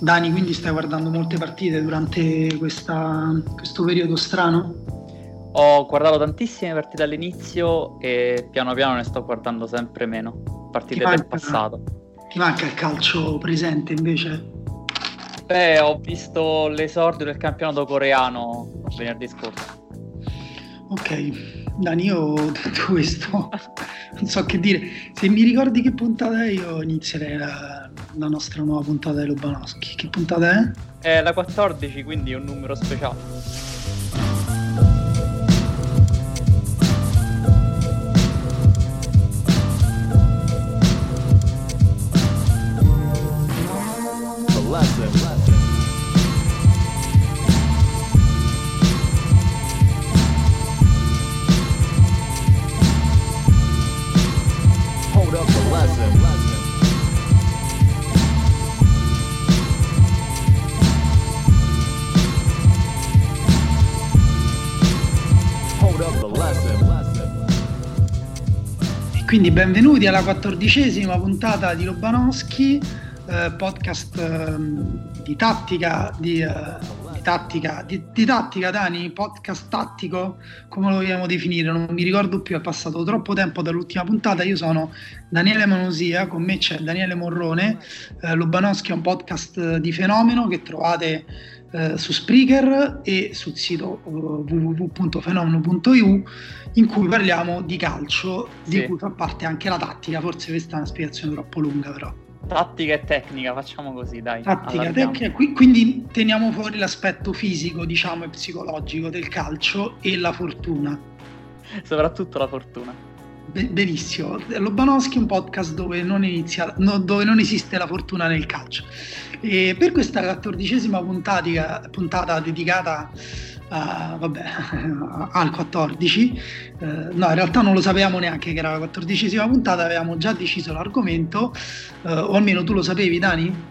Dani, quindi stai guardando molte partite durante questa, questo periodo strano? Ho guardato tantissime partite all'inizio e piano piano ne sto guardando sempre meno. Partite manca, del passato. Ti manca il calcio presente invece? Beh, ho visto l'esordio del campionato coreano venerdì scorso. Ok, Dani, io detto questo non so che dire. Se mi ricordi che puntata è, io inizierei la, la nostra nuova puntata di Lobanowski. Che puntata è? È la 14, quindi è un numero speciale. Quindi benvenuti alla quattordicesima puntata di Lobanowski, eh, podcast eh, di tattica, di, eh, di tattica, di, di, tattica Dani, podcast tattico, come lo vogliamo definire, non mi ricordo più, è passato troppo tempo dall'ultima puntata, io sono Daniele Manosia, con me c'è Daniele Morrone, eh, Lobanowski è un podcast di fenomeno che trovate eh, su Spreaker e sul sito uh, www.fenomeno.eu in cui parliamo di calcio, sì. di cui fa parte anche la tattica, forse questa è una spiegazione troppo lunga però. Tattica e tecnica, facciamo così, dai. Tattica, tecnica, quindi teniamo fuori l'aspetto fisico, diciamo, e psicologico del calcio e la fortuna. Soprattutto la fortuna. benissimo. Lobanowski è un podcast dove non, inizia, no, dove non esiste la fortuna nel calcio. E per questa quattordicesima puntata dedicata uh, vabbè, al 14. Uh, eh, no, in realtà non lo sapevamo neanche che era la quattordicesima puntata, avevamo già deciso l'argomento, uh, o almeno tu lo sapevi, Dani?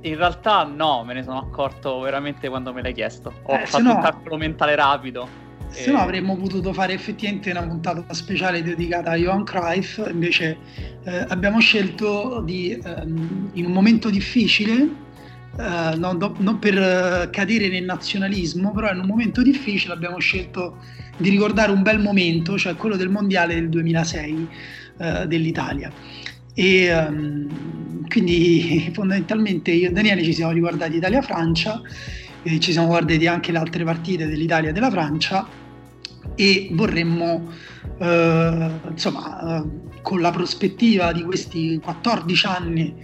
in realtà no, me ne sono accorto veramente quando me l'hai chiesto. Ho eh, fatto no... un calcolo mentale rapido. Se no avremmo potuto fare effettivamente una puntata speciale dedicata a Johan Cruyff, invece eh, abbiamo scelto di, ehm, in un momento difficile, Uh, non, non, per uh, cadere nel nazionalismo, però in un momento difficile abbiamo scelto di ricordare un bel momento, cioè quello del mondiale del 2006 uh, dell'Italia. E um, quindi fondamentalmente io e Daniele ci siamo riguardati Italia-Francia, e ci siamo guardati anche le altre partite dell'Italia e della Francia e vorremmo insomma con la prospettiva di questi 14 anni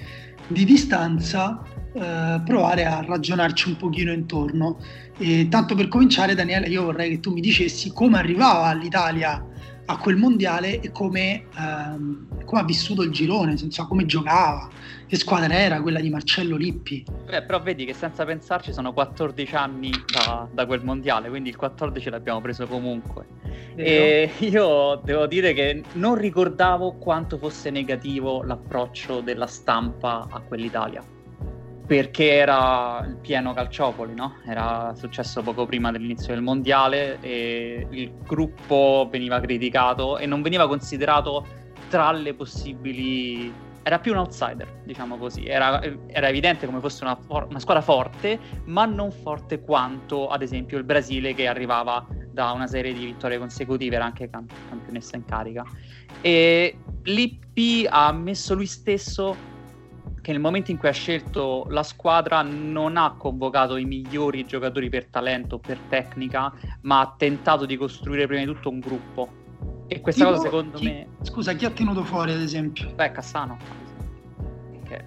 di distanza eh, provare a ragionarci un pochino intorno. E tanto per cominciare, Daniele, io vorrei che tu mi dicessi come arrivava l'Italia a quel mondiale e come, ehm, come ha vissuto il girone, senza come giocava, che squadra era quella di Marcello Lippi. Beh, però vedi che senza pensarci sono 14 anni da, da quel mondiale, quindi il 14 l'abbiamo preso comunque. E io devo dire che non ricordavo quanto fosse negativo l'approccio della stampa a quell'Italia perché era il pieno Calciopoli, no? Era successo poco prima dell'inizio del mondiale e il gruppo veniva criticato e non veniva considerato tra le possibili. Era più un outsider, diciamo così. Era, era evidente come fosse una, for- una, squadra forte, ma non forte quanto, ad esempio, il Brasile che arrivava da una serie di vittorie consecutive, era anche camp- campionessa in carica. E Lippi ha messo lui stesso che nel momento in cui ha scelto la squadra non ha convocato i migliori giocatori per talento, per tecnica, ma ha tentato di costruire prima di tutto un gruppo. E questa tipo, cosa secondo chi, me... Scusa, chi ha tenuto fuori ad esempio? Beh, Cassano. Che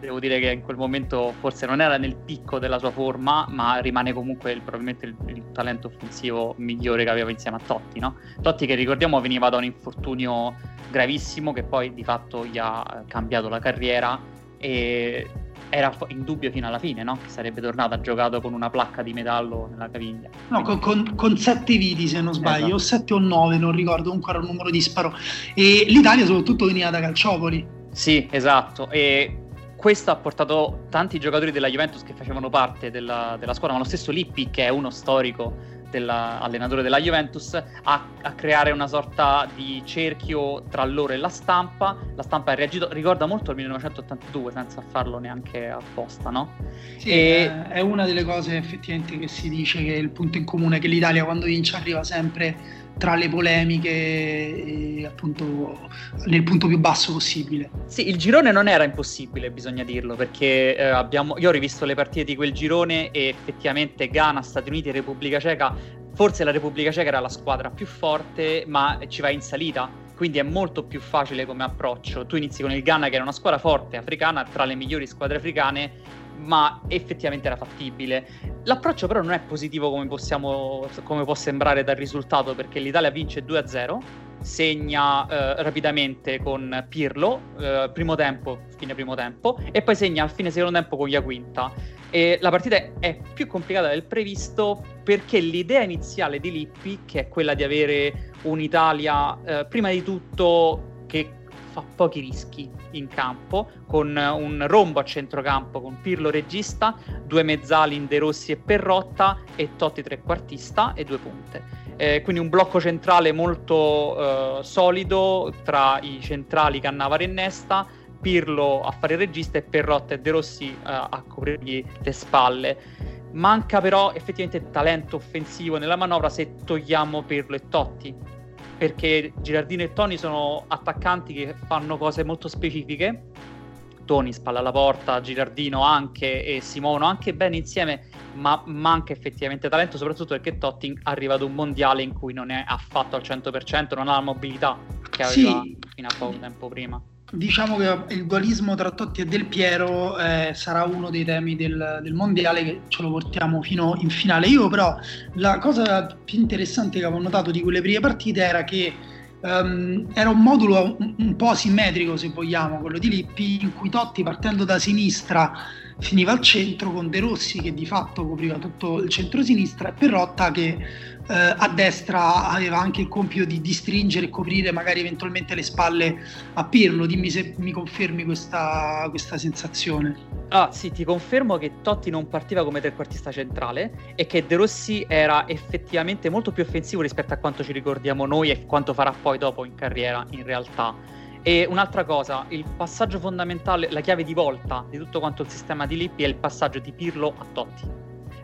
devo dire che in quel momento forse non era nel picco della sua forma, ma rimane comunque il, probabilmente il, il, talento offensivo migliore che aveva insieme a Totti, no? Totti che ricordiamo veniva da un infortunio gravissimo che poi di fatto gli ha cambiato la carriera e era in dubbio fino alla fine, no? Che sarebbe tornato, ha giocato con una placca di metallo nella caviglia. No, con, con, con sette viti se non sbaglio, esatto. o sette o nove, non ricordo, comunque era un numero disparo. E l'Italia soprattutto veniva da Calciopoli. Sì, esatto, e questo ha portato tanti giocatori della Juventus che facevano parte della, della squadra, ma lo stesso Lippi, che è uno storico dell'allenatore della Juventus, a, a, creare una sorta di cerchio tra loro e la stampa. La stampa ha reagito, ricorda molto il 1982 senza farlo neanche apposta, no? Sì, e... è una delle cose effettivamente che si dice che è il punto in comune, che l'Italia quando vince arriva sempre tra le polemiche appunto nel punto più basso possibile. Sì, il girone non era impossibile, bisogna dirlo, perché eh, abbiamo, io ho rivisto le partite di quel girone e effettivamente Ghana, Stati Uniti e Repubblica Ceca, forse la Repubblica Ceca era la squadra più forte, ma ci va in salita, quindi è molto più facile come approccio. Tu inizi con il Ghana che era una squadra forte africana, tra le migliori squadre africane, ma effettivamente era fattibile. L'approccio però non è positivo come, possiamo, come può sembrare dal risultato, perché l'Italia vince 2-0, segna eh, rapidamente con Pirlo, eh, primo tempo, fine primo tempo, e poi segna a fine secondo tempo con Iaquinta. E la partita è più complicata del previsto perché l'idea iniziale di Lippi, che è quella di avere un'Italia, eh, prima di tutto, che fa pochi rischi in campo, con un rombo a centrocampo con Pirlo regista, due mezzali in De Rossi e Perrotta e Totti trequartista e due punte. Eh, quindi un blocco centrale molto eh, solido tra i centrali Cannavaro e Nesta, Pirlo a fare regista e Perrotta e De Rossi eh, a coprirgli le spalle. Manca però effettivamente talento offensivo nella manovra se togliamo Pirlo e Totti perché Girardino e Tony sono attaccanti che fanno cose molto specifiche. Tony spalla alla porta, Girardino anche e si muovono anche bene insieme, ma manca effettivamente talento, soprattutto perché Totti arriva ad un mondiale in cui non è affatto al 100%, non ha la mobilità che aveva sì. fino a poco tempo prima diciamo che il dualismo tra Totti e Del Piero eh, sarà uno dei temi del, del, mondiale che ce lo portiamo fino in finale. Io però la cosa più interessante che avevo notato di quelle prime partite era che um, era un modulo un, un po' asimmetrico se vogliamo, quello di Lippi, in cui Totti partendo da sinistra finiva al centro con De Rossi che di fatto copriva tutto il centro-sinistra e Perrotta che eh, a destra aveva anche il compito di, di stringere e coprire magari eventualmente le spalle a Pirlo. Dimmi se mi confermi questa, questa sensazione. Ah sì, ti confermo che Totti non partiva come trequartista centrale e che De Rossi era effettivamente molto più offensivo rispetto a quanto ci ricordiamo noi e quanto farà poi dopo in carriera in realtà. E un'altra cosa, il passaggio fondamentale, la chiave di volta di tutto quanto il sistema di Lippi è il passaggio di Pirlo a Totti.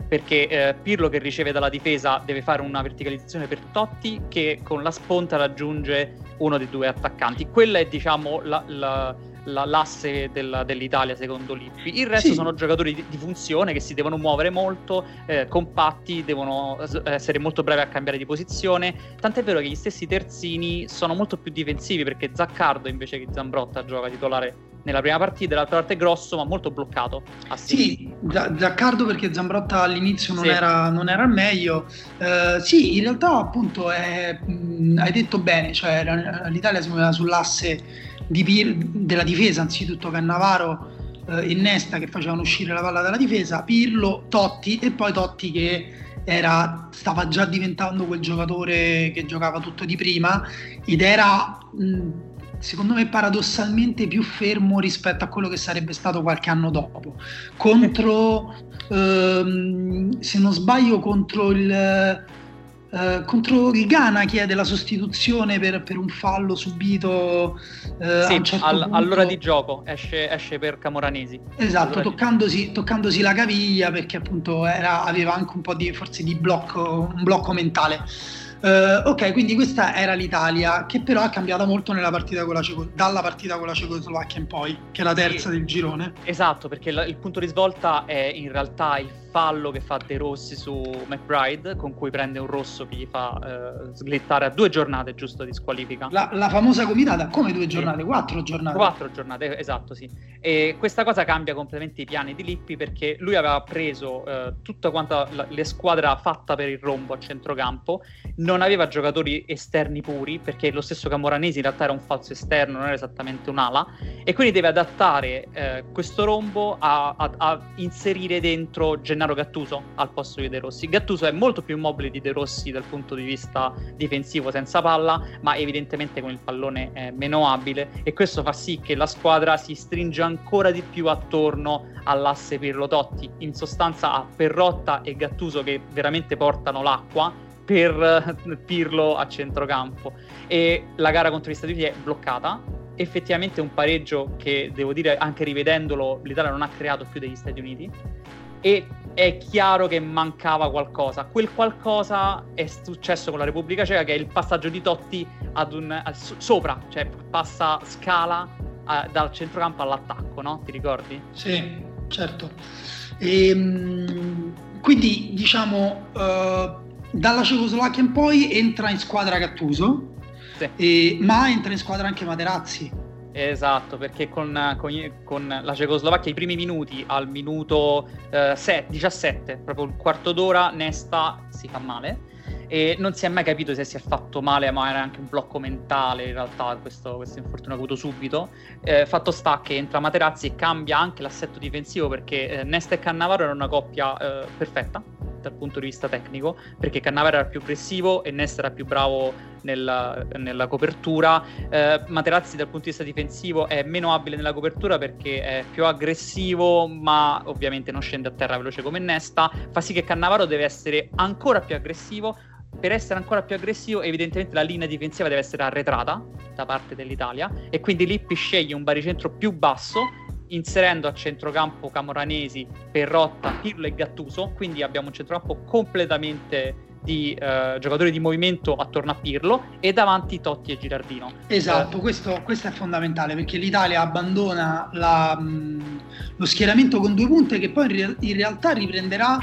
Perché eh, Pirlo che riceve dalla difesa deve fare una verticalizzazione per Totti che con la sponta raggiunge uno dei due attaccanti. Quella è diciamo la, la la, l'asse del, dell'Italia secondo Lippi. Il resto sì. sono giocatori di, di, funzione che si devono muovere molto, eh, compatti, devono essere molto bravi a cambiare di posizione. Tant'è vero che gli stessi terzini sono molto più difensivi perché Zaccardo invece che Zambrotta gioca titolare nella prima partita, l'altra parte è grosso ma molto bloccato. Sì, Zaccardo perché Zambrotta all'inizio non, sì. era, non era, al meglio. Uh, sì, in realtà appunto è, mh, hai detto bene, cioè l'Italia si muoveva sull'asse di della difesa, anzitutto Cannavaro eh, e Nesta che facevano uscire la palla dalla difesa, Pirlo, Totti e poi Totti che era, stava già diventando quel giocatore che giocava tutto di prima ed era mh, secondo me paradossalmente più fermo rispetto a quello che sarebbe stato qualche anno dopo. Contro, ehm, se non sbaglio, contro il Uh, contro il Ghana chiede la sostituzione per, per un fallo subito uh, sì, certo al, all'ora di gioco esce, esce per Camoranesi. Esatto toccandosi, toccandosi, la caviglia perché appunto era, aveva anche un po' di forse di blocco un blocco mentale Uh, ok, quindi questa era l'Italia, che però è cambiata molto partita Ceco- dalla partita con la Cecoslovacchia in poi, che è la terza sì, del girone. Esatto, perché la, il punto di svolta è in realtà il fallo che fa De Rossi su McBride, con cui prende un rosso che gli fa eh, slittare a due giornate giusto di squalifica. La, la famosa comitata, come due giornate? Sì. Quattro giornate? Quattro giornate, esatto, sì. E questa cosa cambia completamente i piani di Lippi perché lui aveva preso eh, tutta quanta la, le squadre fatta per il rombo a centrocampo, non non aveva giocatori esterni puri, perché lo stesso Camoranesi in realtà era un falso esterno, non era esattamente un'ala, e quindi deve adattare eh, questo rombo a, a, a, inserire dentro Gennaro Gattuso al posto di De Rossi. Gattuso è molto più immobile di De Rossi dal punto di vista difensivo senza palla, ma evidentemente con il pallone è meno abile e questo fa sì che la squadra si stringe ancora di più attorno all'asse Pirlo Totti, in sostanza a Perrotta e Gattuso che veramente portano l'acqua per Pirlo a centrocampo. E la gara contro gli Stati Uniti è bloccata. Effettivamente un pareggio che devo dire anche rivedendolo l'Italia non ha creato più degli Stati Uniti. E è chiaro che mancava qualcosa. Quel qualcosa è successo con la Repubblica Ceca che è il passaggio di Totti ad un, al, sopra cioè passa scala a, dal centrocampo all'attacco no? ti ricordi? Sì certo. E, ehm, quindi diciamo uh dalla Cecoslovacchia in poi entra in squadra Gattuso, sì. e, ma entra in squadra anche Materazzi. Esatto, perché con, con, con, la Cecoslovacchia i primi minuti, al minuto eh, 7, 17, proprio il quarto d'ora, Nesta si fa male e non si è mai capito se si è fatto male, ma era anche un blocco mentale in realtà questo, questo infortunio avuto subito. Eh, fatto sta che entra Materazzi e cambia anche l'assetto difensivo perché eh, Nesta e Cannavaro erano una coppia eh, perfetta dal punto di vista tecnico, perché Cannavaro era più aggressivo e Nesta era più bravo nella, nella copertura. Eh, Materazzi dal punto di vista difensivo è meno abile nella copertura perché è più aggressivo, ma ovviamente non scende a terra veloce come Nesta. Fa sì che Cannavaro deve essere ancora più aggressivo. Per essere ancora più aggressivo, evidentemente la linea difensiva deve essere arretrata da parte dell'Italia e quindi Lippi sceglie un baricentro più basso inserendo a centrocampo Camoranesi, Perrotta, Pirlo e Gattuso, quindi abbiamo un centrocampo completamente di eh, giocatori di movimento attorno a Pirlo e davanti Totti e Girardino. Esatto, eh. questo, questo, è fondamentale perché l'Italia abbandona la, mh, lo schieramento con due punte che poi in, re- in realtà riprenderà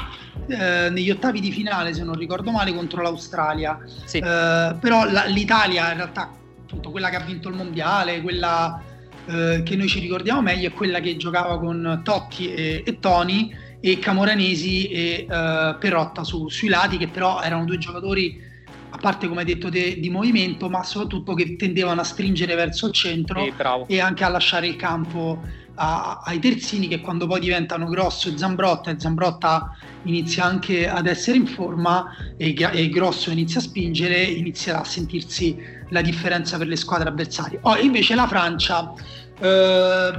eh, negli ottavi di finale, se non ricordo male, contro l'Australia. Sì. Eh, però la, l'Italia in realtà, appunto, quella che ha vinto il mondiale, quella eh, che noi ci ricordiamo meglio è quella che giocava con Totti e, e Toni e Camoranesi e uh, Perotta su, sui lati che però erano due giocatori a parte come hai detto te, di movimento ma soprattutto che tendevano a stringere verso il centro sì, e anche a lasciare il campo a, ai terzini che quando poi diventano Grosso e Zambrotta e Zambrotta inizia anche ad essere in forma e, e Grosso inizia a spingere inizierà a sentirsi la differenza per le squadre avversarie. Oh, invece la Francia, eh,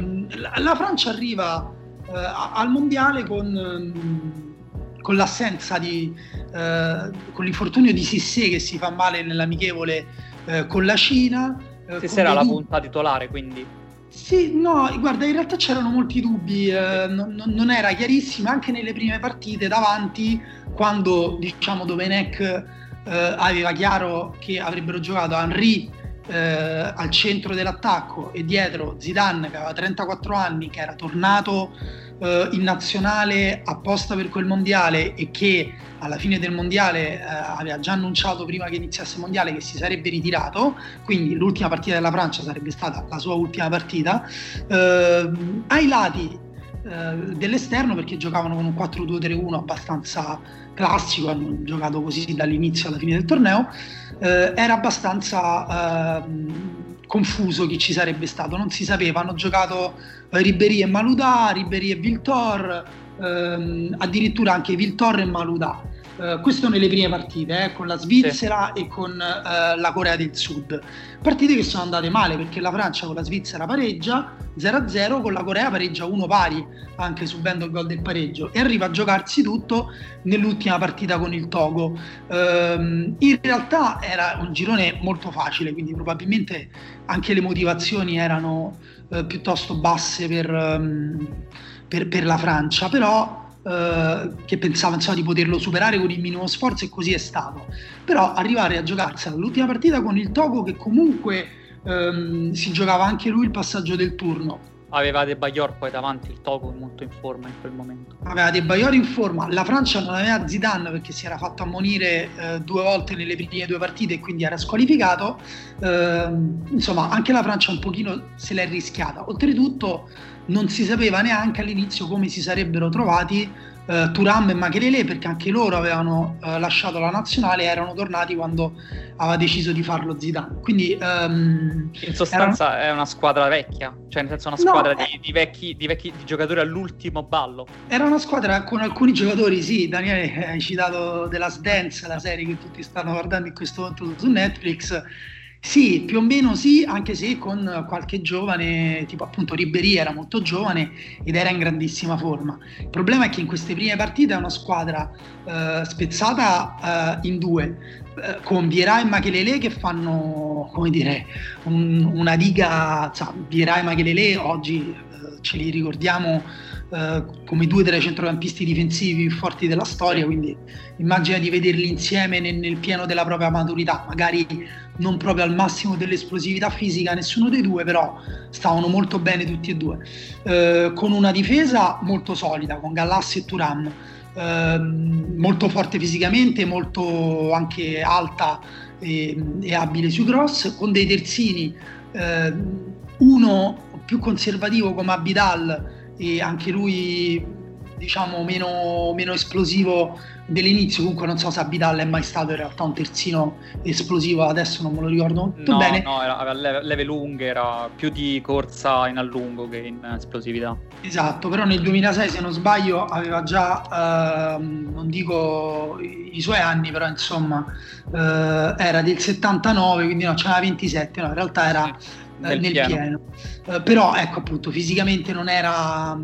la Francia arriva eh, al mondiale con, ehm, con l'assenza di, eh, con l'infortunio di Sissé che si fa male nell'amichevole eh, con la Cina. Eh, era la punta titolare quindi. Sì, no, guarda, in realtà c'erano molti dubbi, eh, non, non, era chiarissimo anche nelle prime partite davanti, quando diciamo Domenech eh, aveva chiaro che avrebbero giocato Henry eh, al centro dell'attacco e dietro Zidane che aveva 34 anni, che era tornato eh, in nazionale apposta per quel mondiale e che alla fine del mondiale eh, aveva già annunciato prima che iniziasse il mondiale che si sarebbe ritirato, quindi l'ultima partita della Francia sarebbe stata la sua ultima partita. Eh, ai lati eh, dell'esterno perché giocavano con un 4-2-3-1 abbastanza classico, hanno giocato così dall'inizio alla fine del torneo, eh, era abbastanza eh, confuso chi ci sarebbe stato, non si sapeva, hanno giocato Ribéry e Maludà, Ribéry e Viltor, ehm, addirittura anche Viltor e Maludà. Uh, questo nelle prime partite, eh, con la Svizzera sì. e con uh, la Corea del Sud. Partite che sono andate male perché la Francia con la Svizzera pareggia 0-0, con la Corea pareggia 1 pari, anche subendo il gol del pareggio, e arriva a giocarsi tutto nell'ultima partita con il Togo. Uh, in realtà era un girone molto facile, quindi probabilmente anche le motivazioni erano piuttosto basse per, um, per, per la Francia, però eh, che pensava insomma, di poterlo superare con il minimo sforzo e così è stato. Però arrivare a giocarsi all'ultima partita con il Togo che comunque ehm, si giocava anche lui il passaggio del turno. Aveva De Bayor poi davanti, il Togo molto in forma in quel momento. Aveva De Bayor in forma, la Francia non aveva Zidane perché si era fatto ammonire eh, due volte nelle prime due partite e quindi era squalificato. Eh, insomma, anche la Francia un pochino se l'è rischiata. Oltretutto non si sapeva neanche all'inizio come si sarebbero trovati eh, Turam e Makelele perché anche loro avevano eh, lasciato la nazionale e erano tornati quando aveva deciso di farlo Zidane. Quindi, um, in sostanza erano... è una squadra vecchia, cioè nel senso una squadra no, di, di, vecchi, di, vecchi di giocatori all'ultimo ballo. Era una squadra con alcuni giocatori, sì, Daniele hai citato The Last Dance, la serie che tutti stanno guardando in questo momento su Netflix sì, più o meno sì, anche se con qualche giovane, tipo appunto Ribery era molto giovane ed era in grandissima forma. Il problema è che in queste prime partite è una squadra eh, spezzata eh, in due, eh, con Vierà e Machelele che fanno, come dire, un, una diga, cioè, Vierà e Machelele oggi eh, ce li ricordiamo eh, come due dei centrocampisti difensivi più forti della storia, quindi immagina di vederli insieme nel, nel, pieno della propria maturità, magari non proprio al massimo dell'esplosività fisica nessuno dei due, però stavano molto bene tutti e due, uh, con una difesa molto solida, con Gallassi e Turam. Uh, molto forte fisicamente, molto anche alta e, e abile sui cross, con dei terzini, uno più conservativo come Abidal e anche lui diciamo meno, meno, esplosivo dell'inizio. Comunque non so se Abidal è mai stato in realtà un terzino esplosivo adesso non me lo ricordo. Molto no, bene? no aveva leve, leve lunghe era più di corsa in allungo che in esplosività. Esatto però nel 2006 se non sbaglio aveva già eh, non dico i, i, suoi anni però insomma eh, era del 79 quindi no c'era 27 no in realtà era sì nel, nel pieno, pieno. Uh, però ecco appunto fisicamente non era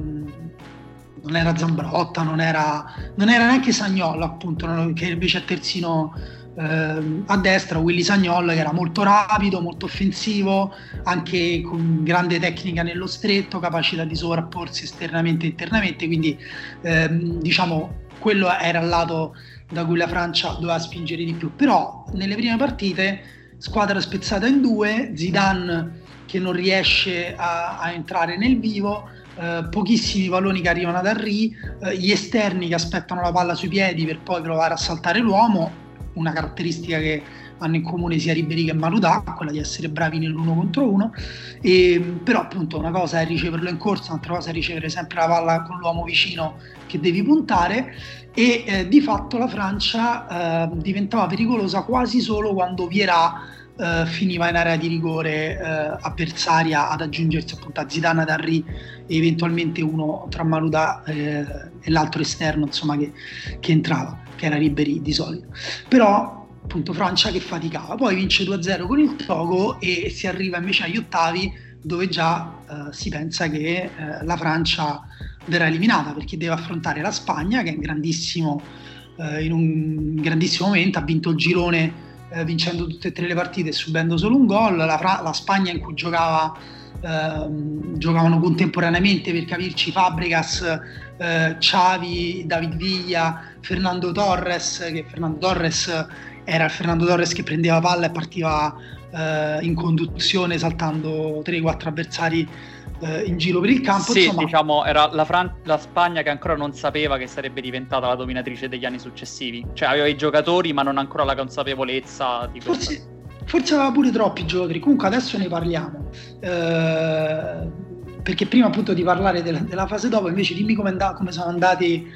non era Zambrotta non era, non era neanche Sagnol appunto che invece è terzino uh, a destra Willy Sagnol che era molto rapido molto offensivo anche con grande tecnica nello stretto capacità di sovrapporsi esternamente e internamente quindi uh, diciamo quello era il lato da cui la Francia doveva spingere di più però nelle prime partite squadra spezzata in due Zidane che non riesce a, a entrare nel vivo, eh, pochissimi palloni che arrivano ad Henry, eh, gli esterni che aspettano la palla sui piedi per poi provare a saltare l'uomo, una caratteristica che hanno in comune sia Ribéry che Malutà, quella di essere bravi nell'uno contro uno, e, però appunto una cosa è riceverlo in corsa, un'altra cosa è ricevere sempre la palla con l'uomo vicino che devi puntare. E eh, di fatto la Francia eh, diventava pericolosa quasi solo quando Vierà Uh, finiva in area di rigore uh, avversaria ad aggiungersi appunto a Zidane, ad Henry e eventualmente uno tra Maluda eh, e l'altro esterno insomma che, che, entrava, che era Ribery di solito. Però appunto Francia che faticava, poi vince 2-0 con il Togo e si arriva invece agli ottavi dove già uh, si pensa che la Francia verrà eliminata perché deve affrontare la Spagna che è grandissimo, in un grandissimo momento, ha vinto il girone eh, vincendo tutte e tre le partite e subendo solo un gol, la, la Spagna in cui giocava, eh, giocavano contemporaneamente per capirci Fabregas, eh, Xavi, David Villa, Fernando Torres, che Fernando Torres era il Fernando Torres che prendeva palla e partiva eh, in conduzione saltando 3-4 avversari eh, in giro per il campo. Sì, insomma... diciamo, era la, Fran- la, Spagna che ancora non sapeva che sarebbe diventata la dominatrice degli anni successivi. Cioè aveva i giocatori ma non ancora la consapevolezza di. Forse, forse aveva pure troppi giocatori, comunque adesso ne parliamo. Eh, perché prima appunto di parlare della, della fase dopo invece dimmi come, and- come sono andati...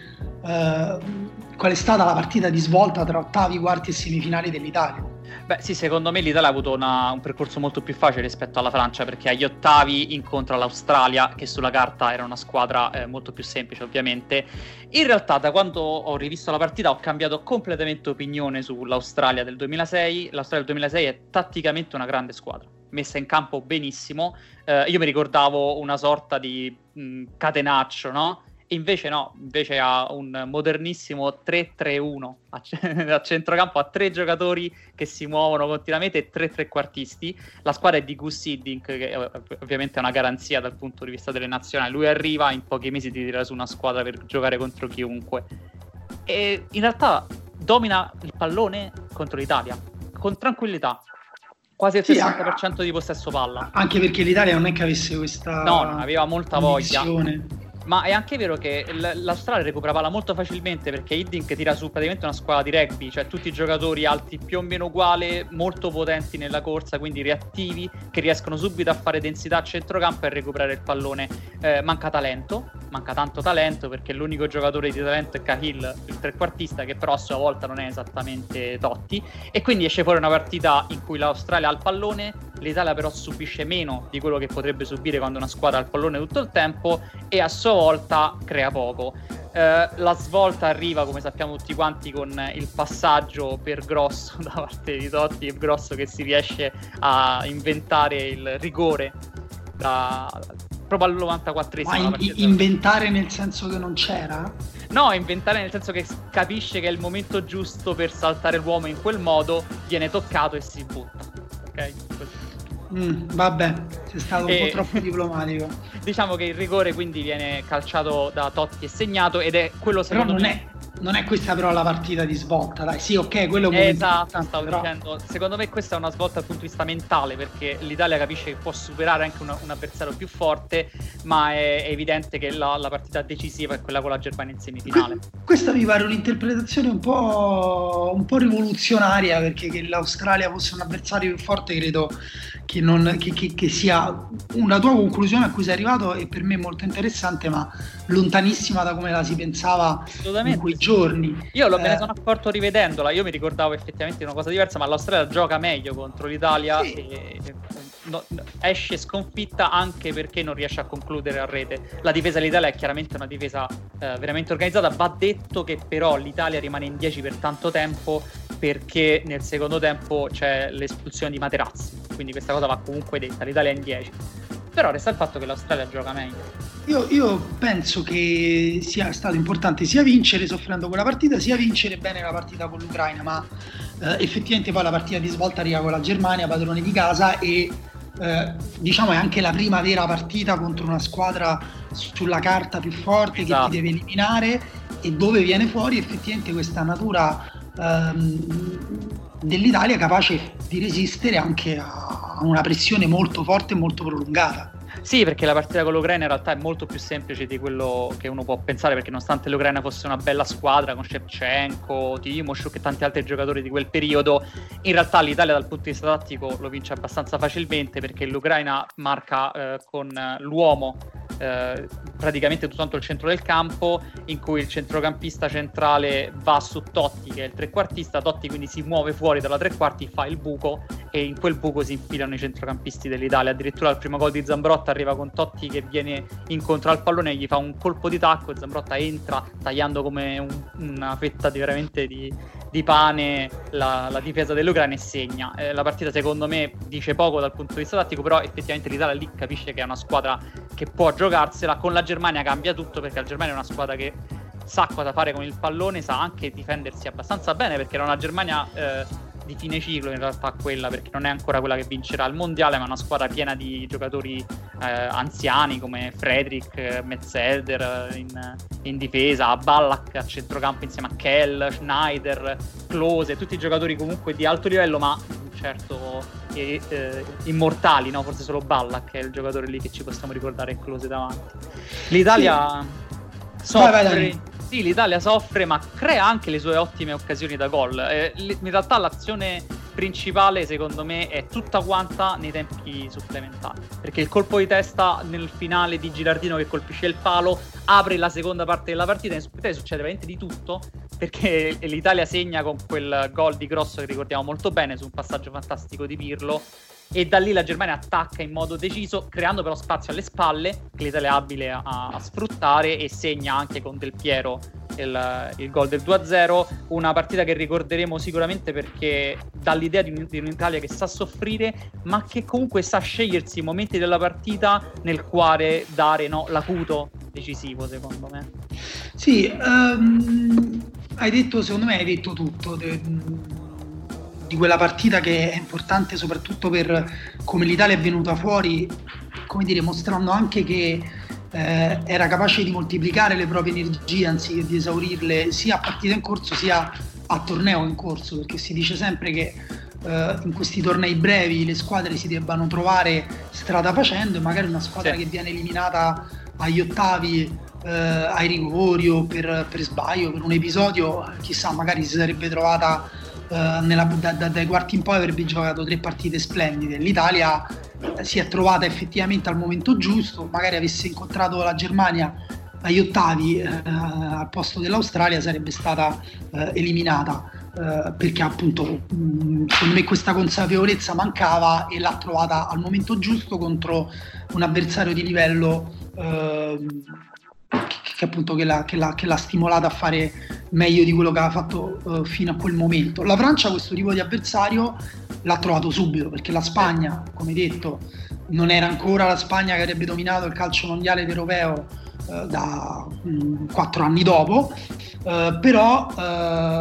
Eh, qual è stata la partita di svolta tra ottavi, quarti e semifinali dell'Italia? Beh, sì, secondo me l'Italia ha avuto una, un percorso molto più facile rispetto alla Francia perché agli ottavi incontra l'Australia, che sulla carta era una squadra eh, molto più semplice, ovviamente. In realtà, da quando ho rivisto la partita, ho cambiato completamente opinione sull'Australia del 2006. L'Australia del 2006 è tatticamente una grande squadra, messa in campo benissimo. Eh, io mi ricordavo una sorta di mh, catenaccio, no? Invece no, invece ha un modernissimo 3-3-1 a, centrocampo, ha tre giocatori che si muovono continuamente e tre trequartisti. La squadra è di Gus Hiddink, che ovviamente è una garanzia dal punto di vista delle nazionali. Lui arriva, in pochi mesi ti tira su una squadra per giocare contro chiunque. E in realtà domina il pallone contro l'Italia, con tranquillità. Quasi il 60% sì, di possesso palla. Anche perché l'Italia non è che avesse questa... No, non aveva molta voglia. Ma è anche vero che l'Australia recupera palla molto facilmente perché Hiddink tira su praticamente una squadra di rugby, cioè tutti i giocatori alti più o meno uguali, molto potenti nella corsa, quindi reattivi, che riescono subito a fare densità a centrocampo e recuperare il pallone. Eh, manca talento, manca tanto talento perché l'unico giocatore di talento è Cahill, il trequartista, che però a sua volta non è esattamente Totti. E quindi esce fuori una partita in cui l'Australia ha il pallone, l'Italia però subisce meno di quello che potrebbe subire quando una squadra ha il pallone tutto il tempo e a sua volta crea poco. Eh, la svolta arriva, come sappiamo tutti quanti, con il passaggio per Grosso da parte di Totti e Grosso che si riesce a inventare il rigore da, proprio al 94esimo. Ma in, inventare nel senso che non c'era? No, inventare nel senso che capisce che è il momento giusto per saltare l'uomo in quel modo, viene toccato e si butta. Ok? Così. Mm, vabbè, sei stato e... un po' troppo diplomatico. diciamo che il rigore quindi viene calciato da Totti e segnato ed è quello secondo Però non me... È non è questa però la partita di svolta, dai. Sì, ok, quello è Esatto, stavo però... dicendo. Secondo me questa è una svolta dal punto di vista mentale, perché l'Italia capisce che può superare anche una, un avversario più forte, ma è, è evidente che la, la, partita decisiva è quella con la Germania in semifinale. Que- questa mi pare un'interpretazione un po', un po rivoluzionaria, perché che l'Australia fosse un avversario più forte, credo che, non, che, che, che sia una tua conclusione a cui sei arrivato e per me molto interessante, ma lontanissima da come la si pensava in quei giorni. Io lo, eh, me ne sono accorto rivedendola, io mi ricordavo effettivamente una cosa diversa, ma l'Australia gioca meglio contro l'Italia sì. e, no, esce sconfitta anche perché non riesce a concludere a rete. La difesa dell'Italia è chiaramente una difesa eh, veramente organizzata, va detto che però l'Italia rimane in 10 per tanto tempo perché nel secondo tempo c'è l'espulsione di Materazzi, quindi questa cosa va comunque detta, l'Italia è in 10. Però resta il fatto che l'Australia gioca meglio. Io, io, penso che sia stato importante sia vincere soffrendo quella partita, sia vincere bene la partita con l'Ucraina, ma eh, effettivamente poi la partita di svolta arriva con la Germania, padrone di casa, e eh, diciamo è anche la prima vera partita contro una squadra sulla carta più forte esatto. che ti deve eliminare e dove viene fuori effettivamente questa natura ehm, dell'Italia capace di resistere anche a una pressione molto forte e molto prolungata. Sì, perché la partita con l'Ucraina in realtà è molto più semplice di quello che uno può pensare, perché nonostante l'Ucraina fosse una bella squadra con Shevchenko, Timoshuk e tanti altri giocatori di quel periodo, in realtà l'Italia dal punto di vista tattico lo vince abbastanza facilmente perché l'Ucraina marca eh, con l'uomo eh, praticamente tutto il centro del campo, in cui il centrocampista centrale va su Totti, che è il trequartista, Totti quindi si muove fuori dalla tre quarti, fa il buco e in quel buco si infilano i centrocampisti dell'Italia. Addirittura al primo gol di Zambrotta arriva con Totti che viene incontro al pallone, gli fa un colpo di tacco Zambrotta entra tagliando come un, una fetta di, veramente di, di pane la, la, difesa dell'Ucraina e segna. Eh, la partita secondo me dice poco dal punto di vista tattico, però effettivamente l'Italia lì capisce che è una squadra che può giocarsela. Con la Germania cambia tutto perché la Germania è una squadra che sa cosa fare con il pallone, sa anche difendersi abbastanza bene perché era una Germania eh, di fine ciclo in realtà quella perché non è ancora quella che vincerà il mondiale ma è una squadra piena di giocatori eh, anziani come Frederick, Metzelder in, in, difesa, Ballack a centrocampo insieme a Kell, Schneider, Klose, tutti giocatori comunque di alto livello ma certo eh, eh, immortali, no? forse solo Ballack è il giocatore lì che ci possiamo ricordare Close davanti. L'Italia sì. soffre, vai, vai, sì, l'Italia soffre ma crea anche le sue ottime occasioni da gol. Eh, in realtà l'azione principale secondo me è tutta quanta nei tempi supplementari perché il colpo di testa nel finale di Girardino che colpisce il palo apre la seconda parte della partita in supplementare succede veramente di tutto perché l'Italia segna con quel gol di Grosso che ricordiamo molto bene su un passaggio fantastico di Pirlo e da lì la Germania attacca in modo deciso, creando però spazio alle spalle, che l'Italia è abile a, a sfruttare e segna anche con Del Piero il, il gol del 2-0, una partita che ricorderemo sicuramente perché dà l'idea di, di, un'Italia che sa soffrire, ma che comunque sa scegliersi i momenti della partita nel quale dare no, l'acuto decisivo, secondo me. Sì, um, hai detto, secondo me hai detto tutto. De, di quella partita che è importante soprattutto per come l'Italia è venuta fuori, come dire, mostrando anche che eh, era capace di moltiplicare le proprie energie anziché di esaurirle sia a partita in corso sia a torneo in corso, perché si dice sempre che eh, in questi tornei brevi le squadre si debbano trovare strada facendo e magari una squadra sì. che viene eliminata agli ottavi eh, ai rigori o per, per sbaglio, per un episodio, chissà, magari si sarebbe trovata nella, da, da, dai quarti in poi avrebbe giocato tre partite splendide. L'Italia eh, si è trovata effettivamente al momento giusto, magari avesse incontrato la Germania agli ottavi eh, al posto dell'Australia sarebbe stata eh, eliminata eh, perché appunto mh, secondo me questa consapevolezza mancava e l'ha trovata al momento giusto contro un avversario di livello ehm, che, appunto che l'ha, che, l'ha, che l'ha, stimolata a fare meglio di quello che aveva fatto uh, fino a quel momento. La Francia questo tipo di avversario l'ha trovato subito perché la Spagna, come detto, non era ancora la Spagna che avrebbe dominato il calcio mondiale ed europeo uh, da mh, quattro anni dopo. Uh, però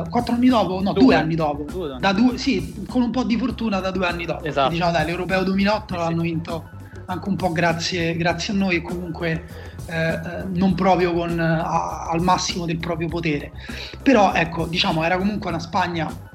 quattro anni dopo, no, due, due anni dopo, due, da due, sì, con un po' di fortuna da due anni dopo. Esatto. Diciamo dai, l'Europeo 2008 sì. l'hanno vinto anche un po' grazie, grazie a noi e comunque eh, non proprio con, a, al massimo del proprio potere. Però ecco, diciamo, era comunque una Spagna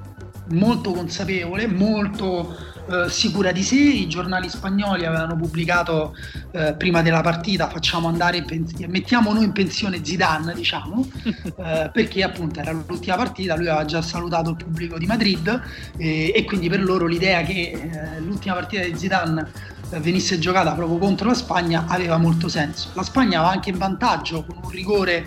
molto consapevole, molto eh, sicura di sé. I giornali spagnoli avevano pubblicato eh, prima della partita facciamo andare in pensione, mettiamo noi in pensione Zidane, diciamo, eh, perché appunto era l'ultima partita, lui aveva già salutato il pubblico di Madrid e quindi per loro l'idea che eh, l'ultima partita di Zidane eh, venisse giocata proprio contro la Spagna aveva molto senso. La Spagna va anche in vantaggio con un rigore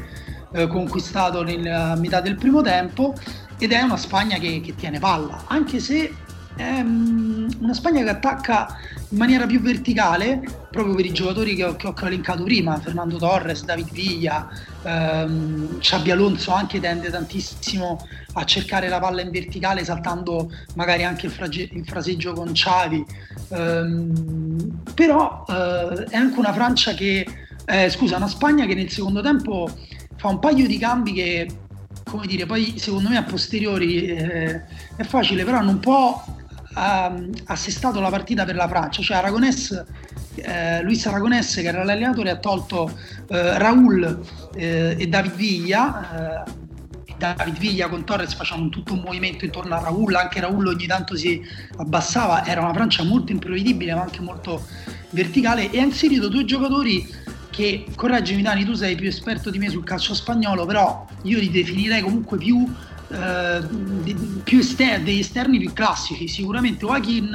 eh, conquistato nella metà del primo tempo ed è una Spagna che, che tiene palla, anche se è um, una Spagna che attacca in maniera più verticale, proprio per i giocatori che ho, che ho elencato prima, Fernando Torres, David Villa, ehm, Xabi Alonso anche tende tantissimo a cercare la palla in verticale saltando magari anche il, frage- il fraseggio con Xavi, ehm, però eh, è anche una Francia che, eh, scusa, una Spagna che nel secondo tempo fa un paio di cambi che come dire, poi secondo me a posteriori eh, è facile, però un po' ehm, assestato la partita per la Francia, cioè Aragonès, eh, Luis Aragonès che era l'allenatore ha tolto eh, Raul eh, e David Viglia, eh, David Viglia con Torres facevano tutto un movimento intorno a Raul, anche Raul ogni tanto si abbassava, era una Francia molto imprevedibile ma anche molto verticale e ha inserito due giocatori che, correggimi Dani, tu sei più esperto di me sul calcio spagnolo, però io li definirei comunque più, eh, più esterni, degli esterni più classici. Sicuramente Joaquin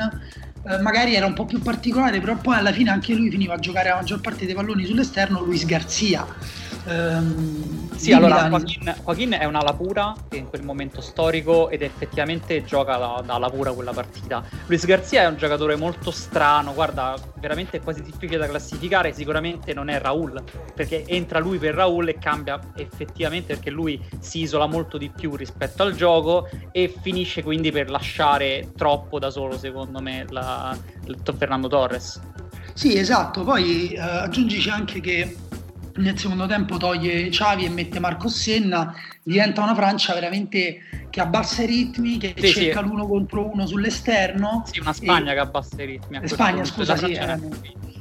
eh, magari era un po' più particolare, però poi alla fine anche lui finiva a giocare la maggior parte dei palloni sull'esterno, Luis Garzia Ehm, sì, allora Joaquin, Joaquin, è un'ala pura in quel momento storico ed effettivamente gioca da, da ala pura quella partita. Luis Garzia è un giocatore molto strano, guarda, veramente quasi difficile da classificare, sicuramente non è Raul, perché entra lui per Raul e cambia effettivamente perché lui si isola molto di più rispetto al gioco e finisce quindi per lasciare troppo da solo, secondo me, la, Fernando Torres. Sì, esatto, poi eh, aggiungici anche che nel secondo tempo toglie Xavi e mette Marco Senna, diventa una Francia veramente che abbassa i ritmi, che sì, cerca sì. l'uno contro uno sull'esterno. Sì, una Spagna e... che abbassa i ritmi. Spagna, scusa, sì. Eh...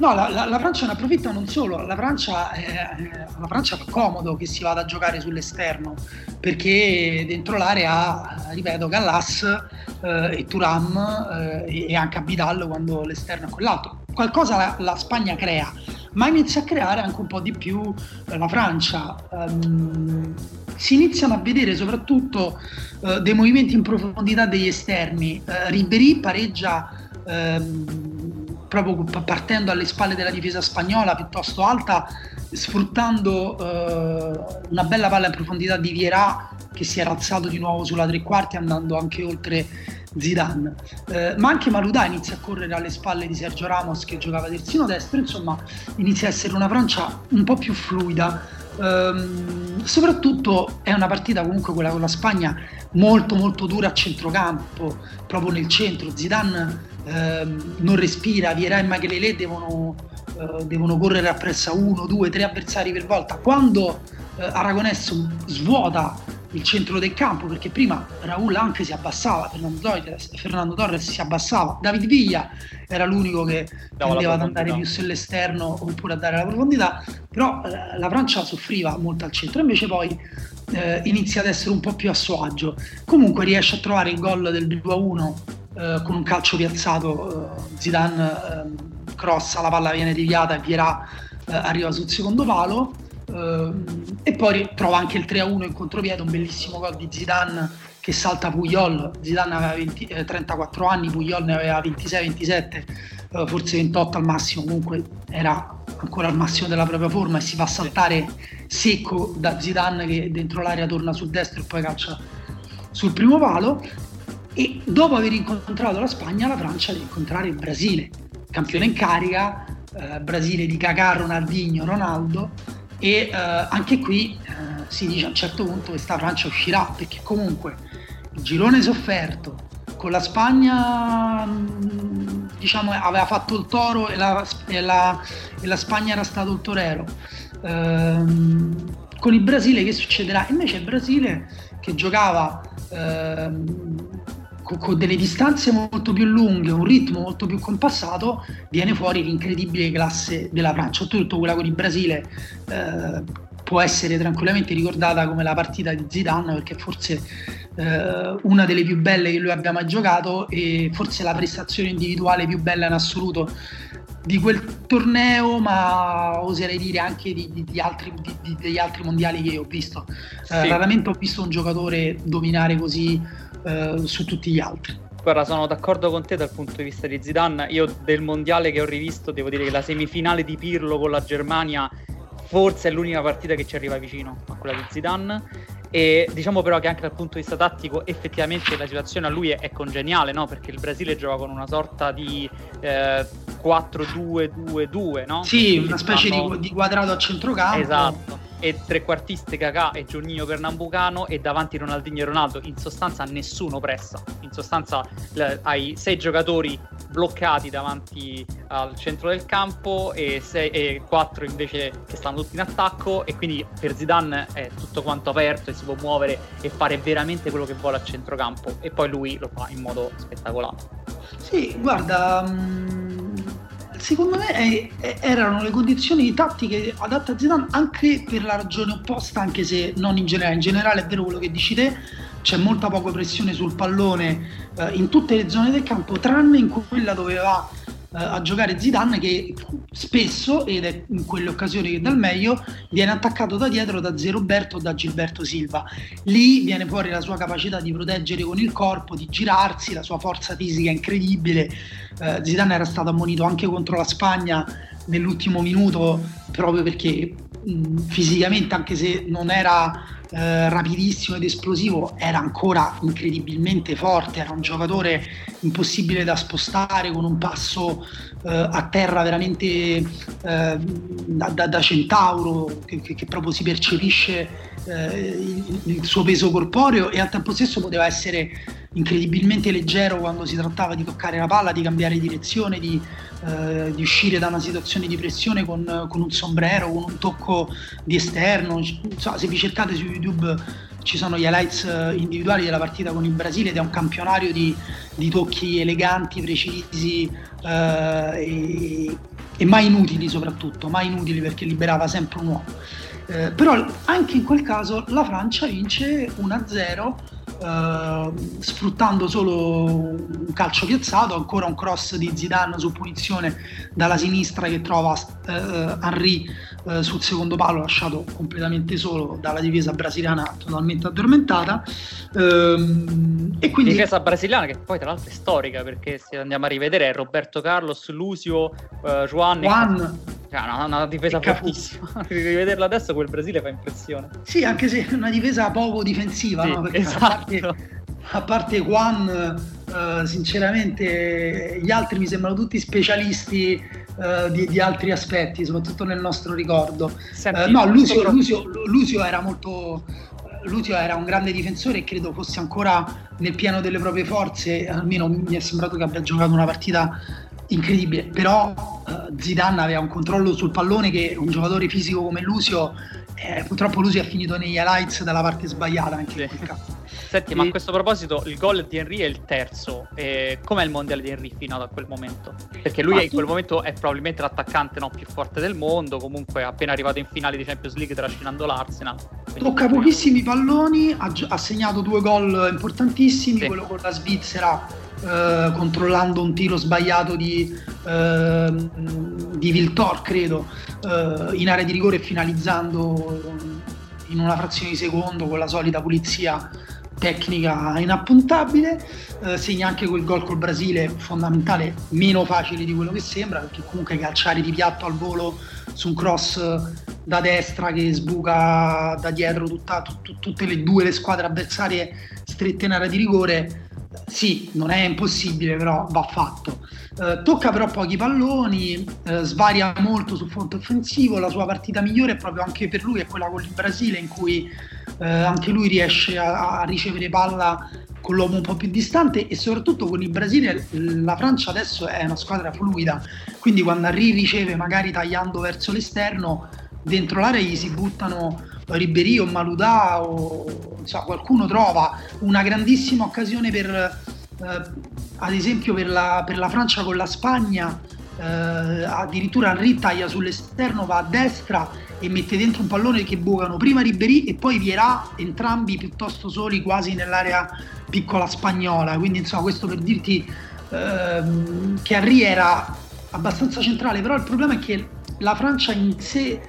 No, la, la, la, Francia ne approfitta non solo, la Francia, eh, la Francia fa comodo che si vada a giocare sull'esterno, perché dentro l'area, ripeto, Gallas eh, e Turam eh, e anche Abidal quando l'esterno è quell'altro. Qualcosa la, la Spagna crea, ma inizia a creare anche un po' di più eh, la Francia. Um, si iniziano a vedere soprattutto uh, dei movimenti in profondità degli esterni. Uh, Ribéry pareggia um, proprio partendo alle spalle della difesa spagnola piuttosto alta, sfruttando uh, una bella palla in profondità di Vierà che si era alzato di nuovo sulla tre quarti andando anche oltre Zidane. Eh, ma anche Maluda inizia a correre alle spalle di Sergio Ramos che giocava terzino destro, insomma inizia a essere una Francia un po' più fluida. Ehm, soprattutto è una partita comunque quella con la Spagna molto molto dura a centrocampo, proprio nel centro. Zidane ehm, non respira, Vieira e Makelele devono, eh, devono correre a pressa uno, due, tre avversari per volta. Quando eh, Aragonés svuota il centro del campo perché prima Raul anche si abbassava, Fernando Torres, Fernando Torres si abbassava, David Viglia era l'unico che tendeva ad andare più sull'esterno oppure a dare la profondità, però eh, la Francia soffriva molto al centro, invece poi eh, inizia ad essere un po' più a suo agio. Comunque riesce a trovare il gol del 2-1 eh, con un calcio piazzato, eh, Zidane eh, crossa, la palla viene deviata e Vierà eh, arriva sul secondo palo Uh, e poi trova anche il 3-1 in contropiede, un bellissimo gol di Zidane che salta Puyol. Zidane aveva 20, eh, 34 anni, Puyol ne aveva 26-27, uh, eh, forse 28 al massimo, comunque era ancora al massimo della propria forma e si fa saltare secco da Zidane che dentro l'area torna sul destro e poi calcia sul primo palo e dopo aver incontrato la Spagna la Francia deve incontrare il Brasile. Campione in carica eh, Brasile di Cacà, Ronaldinho, Ronaldo. E eh, anche qui eh, si dice a un certo punto questa Francia uscirà perché comunque il girone sofferto con la Spagna mm, diciamo aveva fatto il toro e la, e la, e la Spagna era stato il torero. Ehm, con il Brasile che succederà? invece il Brasile che giocava ehm, con, delle distanze molto più lunghe, un ritmo molto più compassato, viene fuori l'incredibile classe della Francia. Oltretutto quella con il Brasile eh, può essere tranquillamente ricordata come la partita di Zidane perché forse eh, una delle più belle che lui abbia mai giocato e forse la prestazione individuale più bella in assoluto di quel torneo, ma oserei dire anche di, di, di altri, di, degli altri mondiali che ho visto. Eh, sì. raramente ho visto un giocatore dominare così eh, su tutti gli altri. Guarda, sono d'accordo con te dal punto di vista di Zidane. Io del mondiale che ho rivisto, devo dire che la semifinale di Pirlo con la Germania forse è l'unica partita che ci arriva vicino a quella di Zidane e diciamo però che anche dal punto di vista tattico effettivamente la situazione a lui è, è congeniale, no? Perché il Brasile gioca con una sorta di eh, 4-2-2-2, no? Sì, una specie fanno... di, di, quadrato a centrocampo. Esatto. E trequartiste Kakà e Giornino Pernambucano e davanti Ronaldinho e Ronaldo. In sostanza nessuno pressa. In sostanza l- hai sei giocatori bloccati davanti al centro del campo e, sei, e quattro invece che stanno tutti in attacco e quindi per Zidane è tutto quanto aperto e si può muovere e fare veramente quello che vuole a centrocampo e poi lui lo fa in modo spettacolare. Sì, guarda, mm, secondo me è, è, erano le condizioni tattiche adatte a Zidane anche per la ragione opposta, anche se non in generale. In generale è vero quello che dici te, c'è molta poca pressione sul pallone eh, in tutte le zone del campo, tranne in quella dove va a giocare Zidane che spesso, ed è in quelle occasioni che dal meglio, viene attaccato da dietro da Zeroberto o da Gilberto Silva. Lì viene fuori la sua capacità di proteggere con il corpo, di girarsi, la sua forza fisica incredibile. Eh, Zidane era stato ammonito anche contro la Spagna nell'ultimo minuto proprio perché mh, fisicamente, anche se non era eh, rapidissimo ed esplosivo, era ancora incredibilmente forte, era un giocatore impossibile da spostare con un passo eh, a terra veramente eh, da, da, da, centauro che, che, proprio si percepisce eh, il, il, suo peso corporeo e al tempo stesso poteva essere incredibilmente leggero quando si trattava di toccare la palla, di cambiare direzione, di, eh, di uscire da una situazione di pressione con, con, un sombrero, con un tocco di esterno. So, se vi cercate su YouTube ci sono gli highlights eh, individuali della partita con il Brasile ed è un campionario di, di tocchi eleganti, precisi eh, e, e, mai inutili soprattutto, mai inutili perché liberava sempre un uomo. Eh, però anche in quel caso la Francia vince 1-0 Uh, sfruttando solo un calcio piazzato, ancora un cross di Zidane su punizione dalla sinistra che trova uh, Henry uh, sul secondo palo, lasciato completamente solo dalla difesa brasiliana totalmente addormentata. Ehm, e quindi... Difesa brasiliana che poi tra l'altro è storica perché se andiamo a rivedere è Roberto Carlos, Lucio, Juan, Juan cioè, una, una difesa fortissima. Rivederla adesso quel Brasile fa impressione. Sì, anche se è una difesa poco difensiva, sì, no? Perché esatto. a, parte, a parte Juan, uh, sinceramente, gli altri mi sembrano tutti specialisti uh, di, di, altri aspetti, soprattutto nel nostro ricordo. Senti, uh, no, Lucio, Lucio, Lucio era molto. Lucio era un grande difensore e credo fosse ancora nel pieno delle proprie forze, almeno mi è sembrato che abbia giocato una partita incredibile, però uh, Zidane aveva un controllo sul pallone che un giocatore fisico come Lucio, eh, purtroppo Lucio è finito negli highlights dalla parte sbagliata anche sì. in quel caso. Senti, e... ma a questo proposito il gol di Henry è il terzo, eh, com'è il mondiale di Henry fino a quel momento? Perché lui in quel momento è probabilmente l'attaccante no, più forte del mondo, comunque appena arrivato in finale di Champions League trascinando l'Arsenal. Tocca pochissimi palloni, ha, ha segnato due gol importantissimi, sì. quello con la Svizzera eh, controllando un tiro sbagliato di, eh, di Viltor, credo, eh, in area di rigore e finalizzando in una frazione di secondo con la solita pulizia tecnica inappuntabile, eh, segna anche quel gol col Brasile fondamentale, meno facile di quello che sembra, perché comunque calciare di piatto al volo su un cross da destra che sbuca da dietro tutta, tut, tutte le due le squadre avversarie strette in area di rigore, sì, non è impossibile, però va fatto. Eh, tocca però pochi palloni, eh, svaria molto sul fronte offensivo, la sua partita migliore è proprio anche per lui è quella con il Brasile in cui eh, anche lui riesce a, a, ricevere palla con l'uomo un po' più distante e soprattutto con il Brasile la Francia adesso è una squadra fluida, quindi quando Henry riceve magari tagliando verso l'esterno dentro l'area gli si buttano Ribéry o Maludà o so, qualcuno trova una grandissima occasione per eh, ad esempio per la, per la, Francia con la Spagna eh, addirittura Henry taglia sull'esterno va a destra e mette dentro un pallone che bucano prima Ribéry e poi Vierà entrambi piuttosto soli quasi nell'area piccola spagnola. Quindi insomma questo per dirti ehm, che Henry era abbastanza centrale però il problema è che la Francia in sé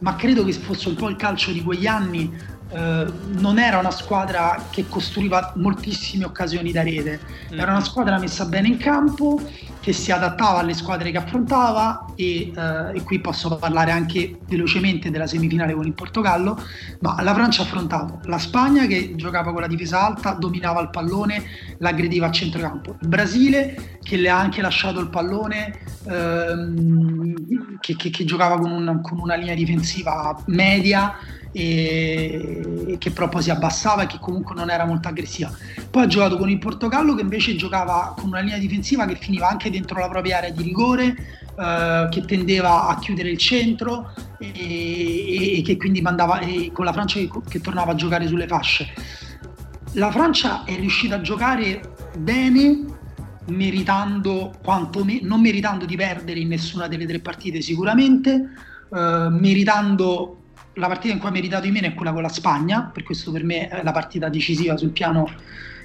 ma credo che fosse un po' il calcio di quegli anni eh, non era una squadra che costruiva moltissime occasioni da rete, mm. era una squadra messa bene in campo, che si adattava alle squadre che affrontava e, eh, e, qui posso parlare anche velocemente della semifinale con il Portogallo, ma la Francia ha affrontato la Spagna che giocava con la difesa alta, dominava il pallone, l'aggrediva a centrocampo, il Brasile che le ha anche lasciato il pallone, ehm, che, che, che, giocava con, un, con una linea difensiva media, e che poi si abbassava e che comunque non era molto aggressiva. Poi ha giocato con il Portogallo che invece giocava con una linea difensiva che finiva anche dentro la propria area di rigore, eh, che tendeva a chiudere il centro e, e che quindi mandava con la Francia che, che tornava a giocare sulle fasce. La Francia è riuscita a giocare bene meritando me- non meritando di perdere in nessuna delle tre partite sicuramente, eh, meritando la partita in cui ha meritato di meno è quella con la Spagna, per questo per me è la partita decisiva sul piano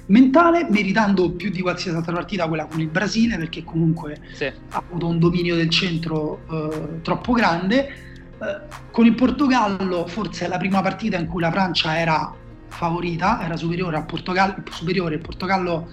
mentale, meritando più di qualsiasi altra partita quella con il Brasile, perché comunque sì. ha avuto un dominio del centro eh, troppo grande. Eh, con il Portogallo forse è la prima partita in cui la Francia era favorita, era superiore al Portogallo, superiore, il Portogallo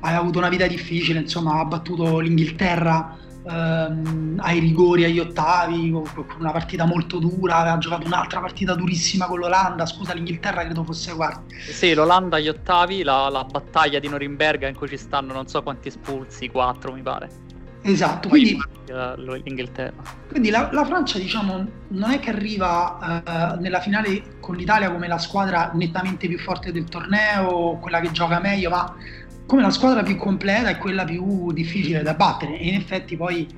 aveva avuto una vita difficile, insomma ha battuto l'Inghilterra ehm, ai rigori, agli ottavi, con una partita molto dura, aveva giocato un'altra partita durissima con l'Olanda, scusa l'Inghilterra credo fosse quarti. Sì, l'Olanda agli ottavi, la, la battaglia di Norimberga in cui ci stanno non so quanti espulsi, quattro mi pare. Esatto, quindi, l'Inghilterra. quindi la, la, Francia diciamo non è che arriva uh, nella finale con l'Italia come la squadra nettamente più forte del torneo, quella che gioca meglio, ma come la squadra più completa è quella più difficile da battere. E in effetti poi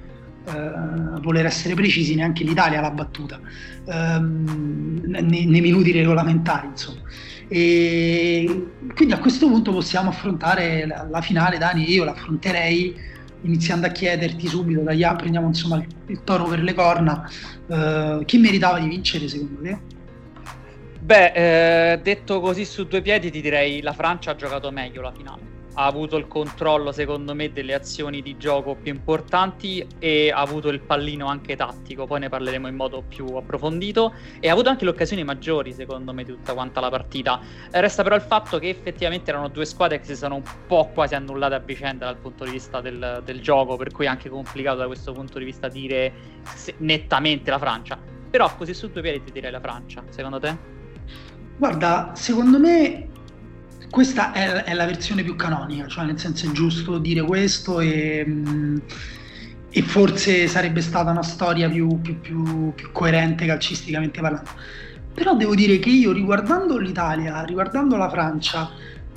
eh, voler essere precisi neanche l'Italia l'ha battuta ehm, nei, nei, minuti regolamentari insomma. E quindi a questo punto possiamo affrontare la, la finale Dani io l'affronterei iniziando a chiederti subito da Ia, prendiamo insomma il, il, toro per le corna. Eh, chi meritava di vincere secondo te? Beh, eh, detto così su due piedi ti direi la Francia ha giocato meglio la finale ha avuto il controllo secondo me delle azioni di gioco più importanti e ha avuto il pallino anche tattico, poi ne parleremo in modo più approfondito e ha avuto anche le occasioni maggiori secondo me di tutta quanta la partita. Resta però il fatto che effettivamente erano due squadre che si sono un po' quasi annullate a vicenda dal punto di vista del, del gioco, per cui è anche complicato da questo punto di vista dire nettamente la Francia. Però così su due piedi ti direi la Francia, secondo te? Guarda, secondo me questa è, è, la versione più canonica, cioè nel senso è giusto dire questo e, e forse sarebbe stata una storia più, più, più, più, coerente calcisticamente parlando. Però devo dire che io riguardando l'Italia, riguardando la Francia,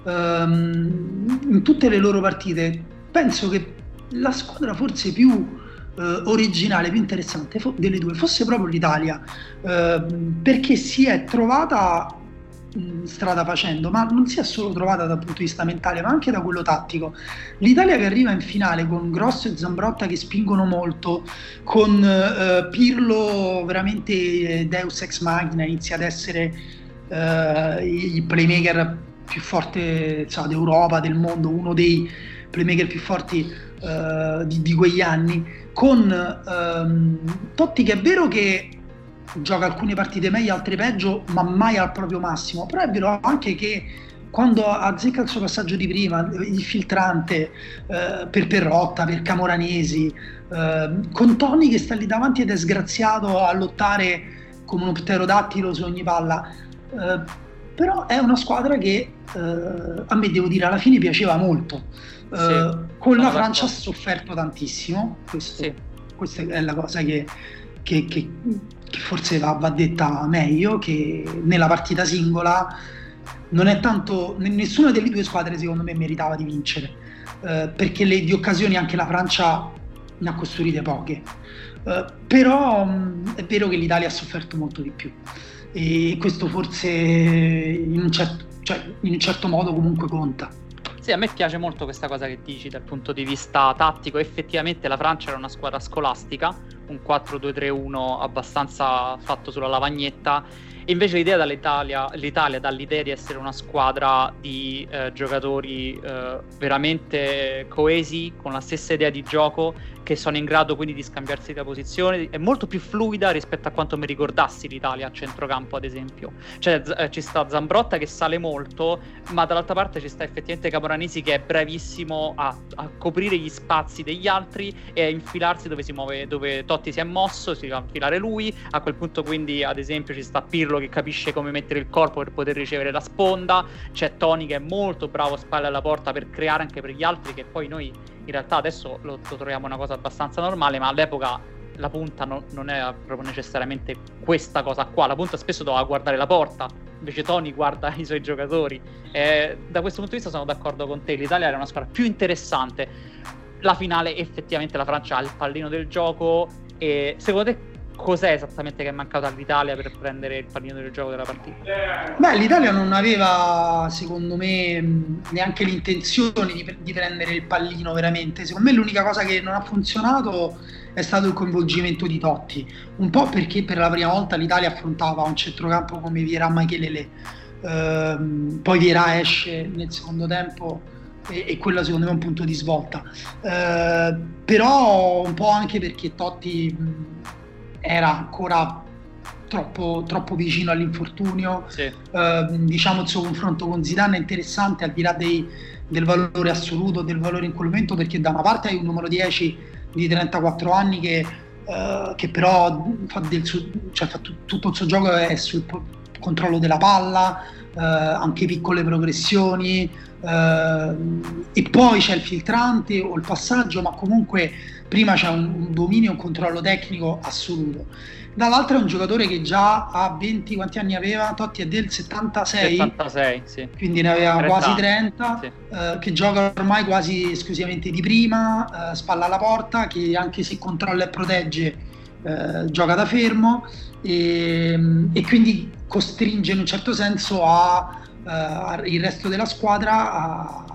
ehm, in tutte le loro partite, penso che la squadra forse più eh, originale, più interessante delle due fosse proprio l'Italia, eh, perché si è trovata strada facendo, ma non si è solo trovata dal punto di vista mentale, ma anche da quello tattico. L'Italia che arriva in finale con Grosso e Zambrotta che spingono molto, con uh, Pirlo veramente Deus ex machina, inizia ad essere uh, il playmaker più forte so, d'Europa, del mondo, uno dei playmaker più forti uh, di, di, quegli anni, con um, Totti che è vero che gioca alcune partite meglio, altre peggio, ma mai al proprio massimo. Però è vero anche che quando azzecca il suo passaggio di prima, il filtrante eh, per Perrotta, per Camoranesi, eh, con Tony che sta lì davanti ed è sgraziato a lottare come un pterodattilo su ogni palla. Eh, però è una squadra che eh, a me devo dire alla fine piaceva molto. Eh, sì, con la Francia ha sofferto tantissimo, questo, sì. questa è la cosa che, che, che, che forse va, va, detta meglio, che nella partita singola non è tanto, nessuna delle due squadre secondo me meritava di vincere, eh, perché le, di occasioni anche la Francia ne ha costruite poche, eh, però mh, è vero che l'Italia ha sofferto molto di più e questo forse in un certo, cioè, in un certo modo comunque conta. Sì, a me piace molto questa cosa che dici dal punto di vista tattico. Effettivamente la Francia era una squadra scolastica, un 4-2-3-1 abbastanza fatto sulla lavagnetta invece l'idea dall'Italia, l'Italia dall'idea di essere una squadra di eh, giocatori eh, veramente coesi, con la stessa idea di gioco, che sono in grado quindi di scambiarsi la posizione, è molto più fluida rispetto a quanto mi ricordassi l'Italia a centrocampo, ad esempio. Cioè eh, ci sta Zambrotta che sale molto, ma dall'altra parte ci sta effettivamente Camoranesi che è bravissimo a, a coprire gli spazi degli altri e a infilarsi dove si muove, dove Totti si è mosso, si va a infilare lui. A quel punto quindi ad esempio ci sta Pirlo che capisce come mettere il corpo per poter ricevere la sponda, c'è Tony che è molto bravo a spalle alla porta per creare anche per gli altri che poi noi in realtà adesso lo, lo troviamo una cosa abbastanza normale, ma all'epoca la punta no, non era proprio necessariamente questa cosa qua. La punta spesso doveva guardare la porta, invece Tony guarda i suoi giocatori. E da questo punto di vista sono d'accordo con te. L'Italia era una squadra più interessante. La finale, effettivamente, la Francia ha il pallino del gioco. E secondo te cos'è esattamente che è mancato all'Italia per prendere il pallino del gioco della partita? Beh, l'Italia non aveva, secondo me, neanche l'intenzione di, di, prendere il pallino veramente. Secondo me l'unica cosa che non ha funzionato è stato il coinvolgimento di Totti, un po' perché per la prima volta l'Italia affrontava un centrocampo come Viera Machelele, ehm, poi Viera esce nel secondo tempo e, e quello secondo me è un punto di svolta. Eh, però un po' anche perché Totti era ancora troppo, troppo vicino all'infortunio. Sì. Eh, diciamo il suo confronto con Zidane è interessante al di là dei, del valore assoluto, del valore in quel momento, perché da una parte hai un numero 10 di 34 anni che, eh, che però fa, suo, cioè fa t- tutto il suo gioco è sul controllo della palla, eh, anche piccole progressioni, eh, e poi c'è il filtrante o il passaggio, ma comunque prima c'è un, un dominio e un controllo tecnico assoluto. Dall'altra è un giocatore che già ha 20, quanti anni aveva? Totti è del 76, 76 sì. quindi ne aveva 30 quasi 30, sì. eh, che gioca ormai quasi esclusivamente di prima, eh, spalla alla porta, che anche se controlla e protegge eh, gioca da fermo e, e, quindi costringe in un certo senso a, uh, il resto della squadra a,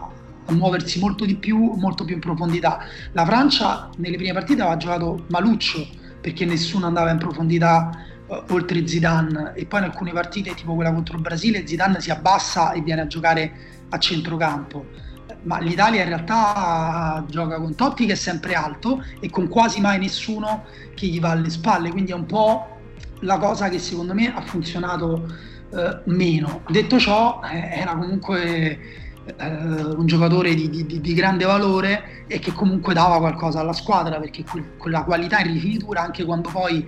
a, muoversi molto di più, molto più in profondità. La Francia nelle prime partite aveva giocato maluccio perché nessuno andava in profondità uh, oltre Zidane e poi in alcune partite tipo quella contro il Brasile Zidane si abbassa e viene a giocare a centrocampo ma l'Italia in realtà gioca con Totti che è sempre alto e con quasi mai nessuno che gli va alle spalle quindi è un po' la cosa che secondo me ha funzionato eh, meno. Detto ciò, eh, era comunque eh, un giocatore di, di, di, grande valore e che comunque dava qualcosa alla squadra perché que- quella qualità in rifinitura, anche quando poi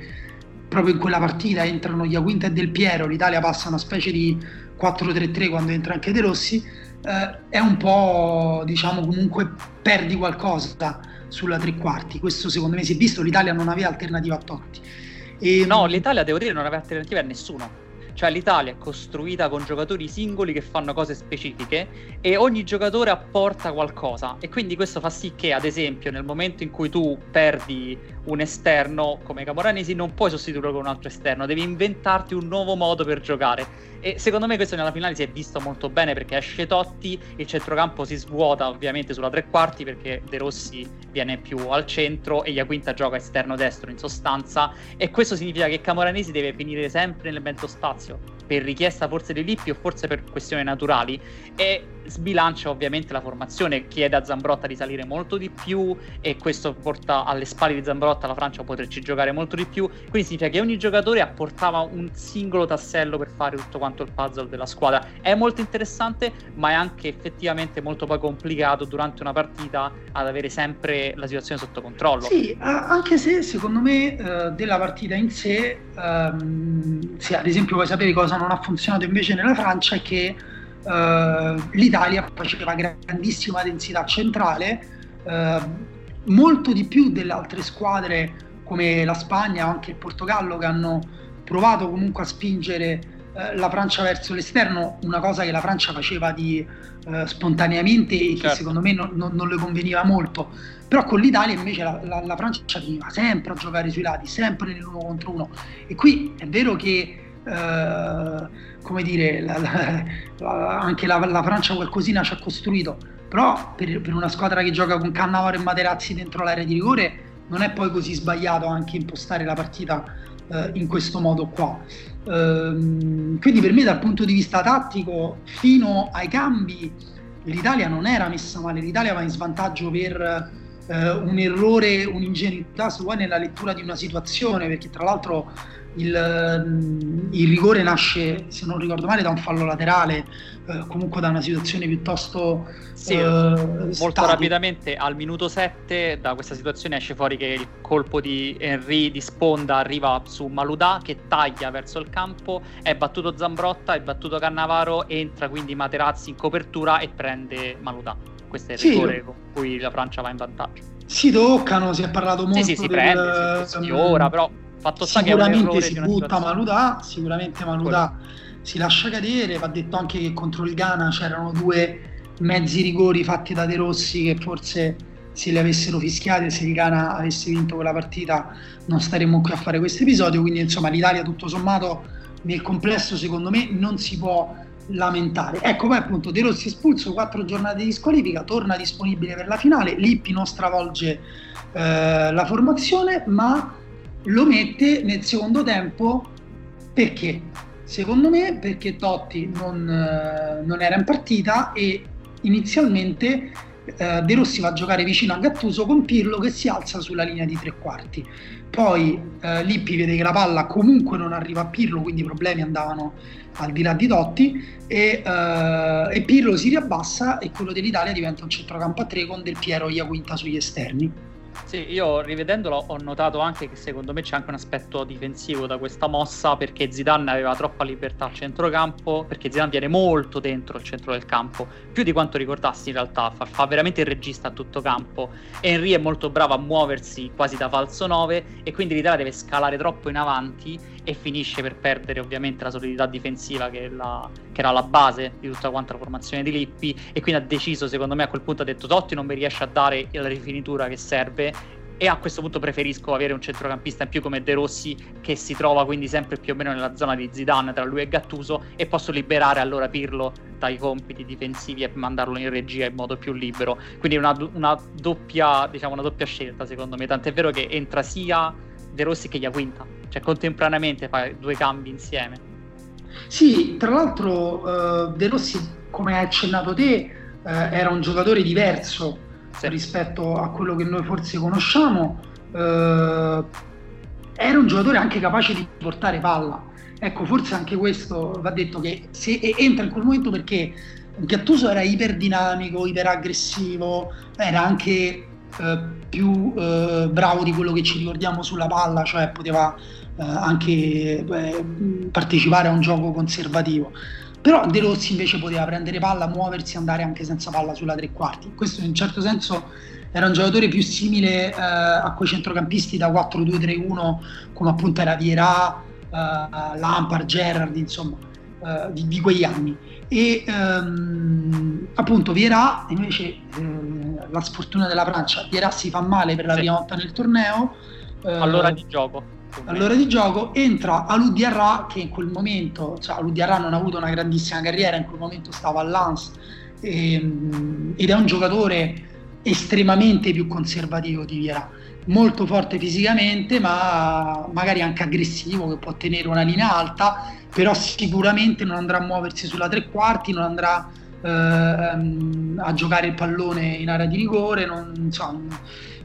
proprio in quella partita entrano Iaquinta e Del Piero, l'Italia passa una specie di 4-3-3 quando entra anche De Rossi, eh, è un po' diciamo comunque perdi qualcosa sulla tre quarti. Questo secondo me si è visto, l'Italia non aveva alternativa a Totti. E... No, l'Italia devo dire non aveva alternativa a nessuno. Cioè l'Italia è costruita con giocatori singoli che fanno cose specifiche e ogni giocatore apporta qualcosa e quindi questo fa sì che ad esempio nel momento in cui tu perdi un esterno come Camoranesi non puoi sostituirlo con un altro esterno, devi inventarti un nuovo modo per giocare e secondo me questo nella finale si è visto molto bene perché esce Totti, il centrocampo si svuota ovviamente sulla tre quarti perché De Rossi viene più al centro e Iaquinta gioca esterno destro in sostanza. E questo significa che Camoranesi deve finire sempre nel mezzo spazio per richiesta forse di Lippi o forse per questioni naturali. E sbilancia ovviamente la formazione, chiede a Zambrotta di salire molto di più e questo porta alle spalle di Zambrotta la Francia a poterci giocare molto di più, quindi significa che ogni giocatore apportava un singolo tassello per fare tutto quanto il puzzle della squadra. È molto interessante, ma è anche effettivamente molto poi complicato durante una partita ad avere sempre la situazione sotto controllo. Sì, anche se secondo me eh, della partita in sé, ehm, sì, ad esempio vuoi sapere cosa non ha funzionato invece nella Francia è che eh, l'Italia faceva grandissima densità centrale, eh, molto di più delle altre squadre come la Spagna o anche il Portogallo che hanno provato comunque a spingere eh, la Francia verso l'esterno, una cosa che la Francia faceva di, eh, spontaneamente e certo. che secondo me non, non, non, le conveniva molto. Però con l'Italia invece la, la, la Francia veniva sempre a giocare sui lati, sempre nell'uno contro uno. E qui è vero che eh, come dire, la, la, anche la, Francia qualcosina ci ha costruito, però per, per, una squadra che gioca con Cannavaro e Materazzi dentro l'area di rigore non è poi così sbagliato anche impostare la partita eh, in questo modo qua. Ehm, quindi per me dal punto di vista tattico, fino ai cambi, l'Italia non era messa male, l'Italia va in svantaggio per eh, un errore, un'ingenuità, vuoi, nella lettura di una situazione, perché tra l'altro il, mm, il, rigore nasce, se non ricordo male, da un fallo laterale, eh, comunque da una situazione piuttosto sì, eh, molto statica. rapidamente al minuto 7 da questa situazione esce fuori che il colpo di Henry di sponda arriva su Maludà che taglia verso il campo, è battuto Zambrotta, è battuto Cannavaro, entra quindi Materazzi in copertura e prende Maludà. Questo è il sì, rigore con cui la Francia va in vantaggio. Si toccano, si è parlato molto. Sì, sì, si del, prende, si, si ora, però Fatto sta sicuramente si butta Maludà, sicuramente Maludà si lascia cadere, va detto anche che contro il Ghana c'erano due mezzi rigori fatti da De Rossi che forse se li avessero fischiati se il Ghana avesse vinto quella partita non staremmo qui a fare questo episodio, quindi insomma l'Italia tutto sommato nel complesso secondo me non si può lamentare. Ecco poi appunto De Rossi espulso, quattro giornate di squalifica, torna disponibile per la finale, Lippi non stravolge eh, la formazione ma lo mette nel secondo tempo perché? Secondo me perché Totti non, eh, non era in partita e inizialmente eh, De Rossi va a giocare vicino a Gattuso con Pirlo che si alza sulla linea di tre quarti. Poi eh, Lippi vede che la palla comunque non arriva a Pirlo, quindi i problemi andavano al di là di Totti e, eh, e Pirlo si riabbassa e quello dell'Italia diventa un centrocampo a tre con Del Piero e Iaquinta sugli esterni. Sì, io rivedendolo ho notato anche che secondo me c'è anche un aspetto difensivo da questa mossa perché Zidane aveva troppa libertà al centrocampo, perché Zidane viene molto dentro il centro del campo, più di quanto ricordassi in realtà, fa, fa veramente il regista a tutto campo. Henry è molto bravo a muoversi quasi da falso 9 e quindi l'Italia deve scalare troppo in avanti e finisce per perdere ovviamente la solidità difensiva che, la, che, era la base di tutta quanta la formazione di Lippi e quindi ha deciso secondo me a quel punto ha detto Totti non mi riesce a dare la rifinitura che serve e a questo punto preferisco avere un centrocampista in più come De Rossi che si trova quindi sempre più o meno nella zona di Zidane tra lui e Gattuso e posso liberare allora Pirlo dai compiti difensivi e mandarlo in regia in modo più libero quindi una, una doppia diciamo una doppia scelta secondo me tant'è vero che entra sia De Rossi che Iaquinta, cioè contemporaneamente fai due cambi insieme. Sì, tra l'altro uh, De Rossi, come hai accennato te, uh, era un giocatore diverso sì. rispetto a quello che noi forse conosciamo. Uh, era un giocatore anche capace di portare palla. Ecco, forse anche questo va detto che se entra in quel momento perché Gattuso era iperdinamico, iperaggressivo, era anche eh, più eh, bravo di quello che ci ricordiamo sulla palla, cioè poteva eh, anche partecipare a un gioco conservativo. Però De Rossi invece poteva prendere palla, muoversi, andare anche senza palla sulla tre quarti. Questo in un certo senso era un giocatore più simile eh, a quei centrocampisti da 4-2-3-1 come appunto era Vierà, eh, Lampard, Gerrard, insomma, eh, di, di, quegli anni. E ehm, appunto Vierà invece la sfortuna della Francia. Vierà si fa male per la sì. prima volta nel torneo. Eh, all'ora di gioco. All'ora di gioco entra Alou Diarra che in quel momento, cioè Alou Diarra non ha avuto una grandissima carriera, in quel momento stava a Lens e, ehm, ed è un giocatore estremamente più conservativo di Vierà. molto forte fisicamente, ma magari anche aggressivo, che può tenere una linea alta, però sicuramente non andrà a muoversi sulla tre quarti, non andrà eh, a giocare il pallone in area di rigore, non, insomma,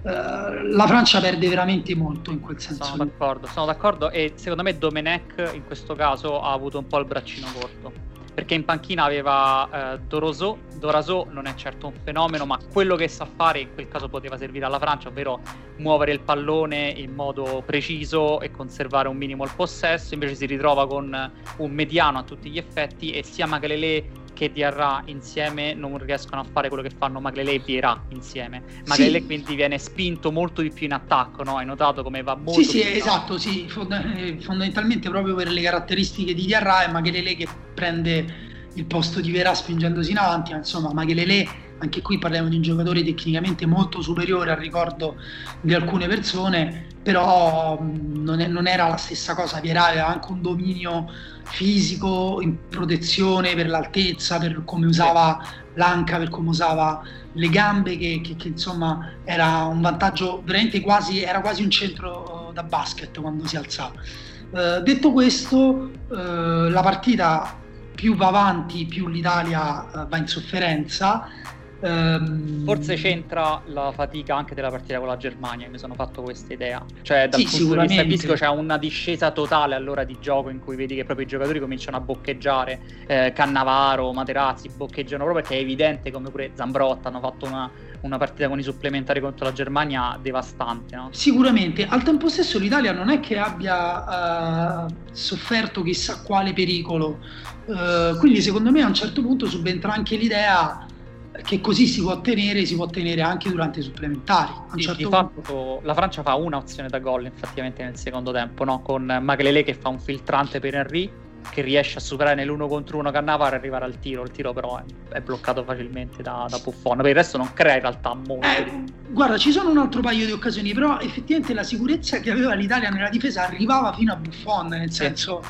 eh, la Francia perde veramente molto in quel senso. Sono d'accordo, sono d'accordo e secondo me Domenech in questo caso ha avuto un po' il braccino corto perché in panchina aveva eh, Dorosò, Dorasò non è certo un fenomeno, ma quello che sa fare in quel caso poteva servire alla Francia, ovvero muovere il pallone in modo preciso e conservare un minimo il possesso, invece si ritrova con un mediano a tutti gli effetti e sia Magalele che Diarra insieme non riescono a fare quello che fanno Maglele e Vieira insieme. Maglele sì. quindi viene spinto molto di più in attacco, no? Hai notato come va molto Sì, sì, esatto, sì. Eh, fondamentalmente proprio per le caratteristiche di Diarra è Maglele che prende il posto di Vera spingendosi in avanti, ma insomma Maglele anche qui parliamo di un giocatore tecnicamente molto superiore al ricordo di alcune persone, però non, è, non era la stessa cosa, Vieira aveva anche un dominio fisico in protezione per l'altezza, per come usava l'anca, per come usava le gambe, che, che, che insomma era un vantaggio veramente quasi, era quasi un centro da basket quando si alzava. Uh, detto questo, uh, la partita più va avanti, più l'Italia uh, va in sofferenza Um, Forse c'entra la fatica anche della partita con la Germania, mi sono fatto questa idea. Cioè, dal sì, punto di vista fisico c'è una discesa totale all'ora di gioco in cui vedi che proprio i giocatori cominciano a boccheggiare. Eh, Cannavaro, Materazzi boccheggiano proprio perché è evidente come pure Zambrotta hanno fatto una, una partita con i supplementari contro la Germania devastante. No? Sicuramente, al tempo stesso l'Italia non è che abbia uh, sofferto chissà quale pericolo, uh, quindi secondo me a un certo punto subentra anche l'idea che così si può ottenere, si può ottenere anche durante i supplementari. Sì, certo di fatto punto... la Francia fa una opzione da gol effettivamente nel secondo tempo, no? con Maglele che fa un filtrante per Henry che riesce a superare nell'uno contro uno Cannavaro e arrivare al tiro. Il tiro però è, è bloccato facilmente da, da, Buffon. Per il resto non crea in realtà molto. Eh, guarda, ci sono un altro paio di occasioni, però effettivamente la sicurezza che aveva l'Italia nella difesa arrivava fino a Buffon, nel senso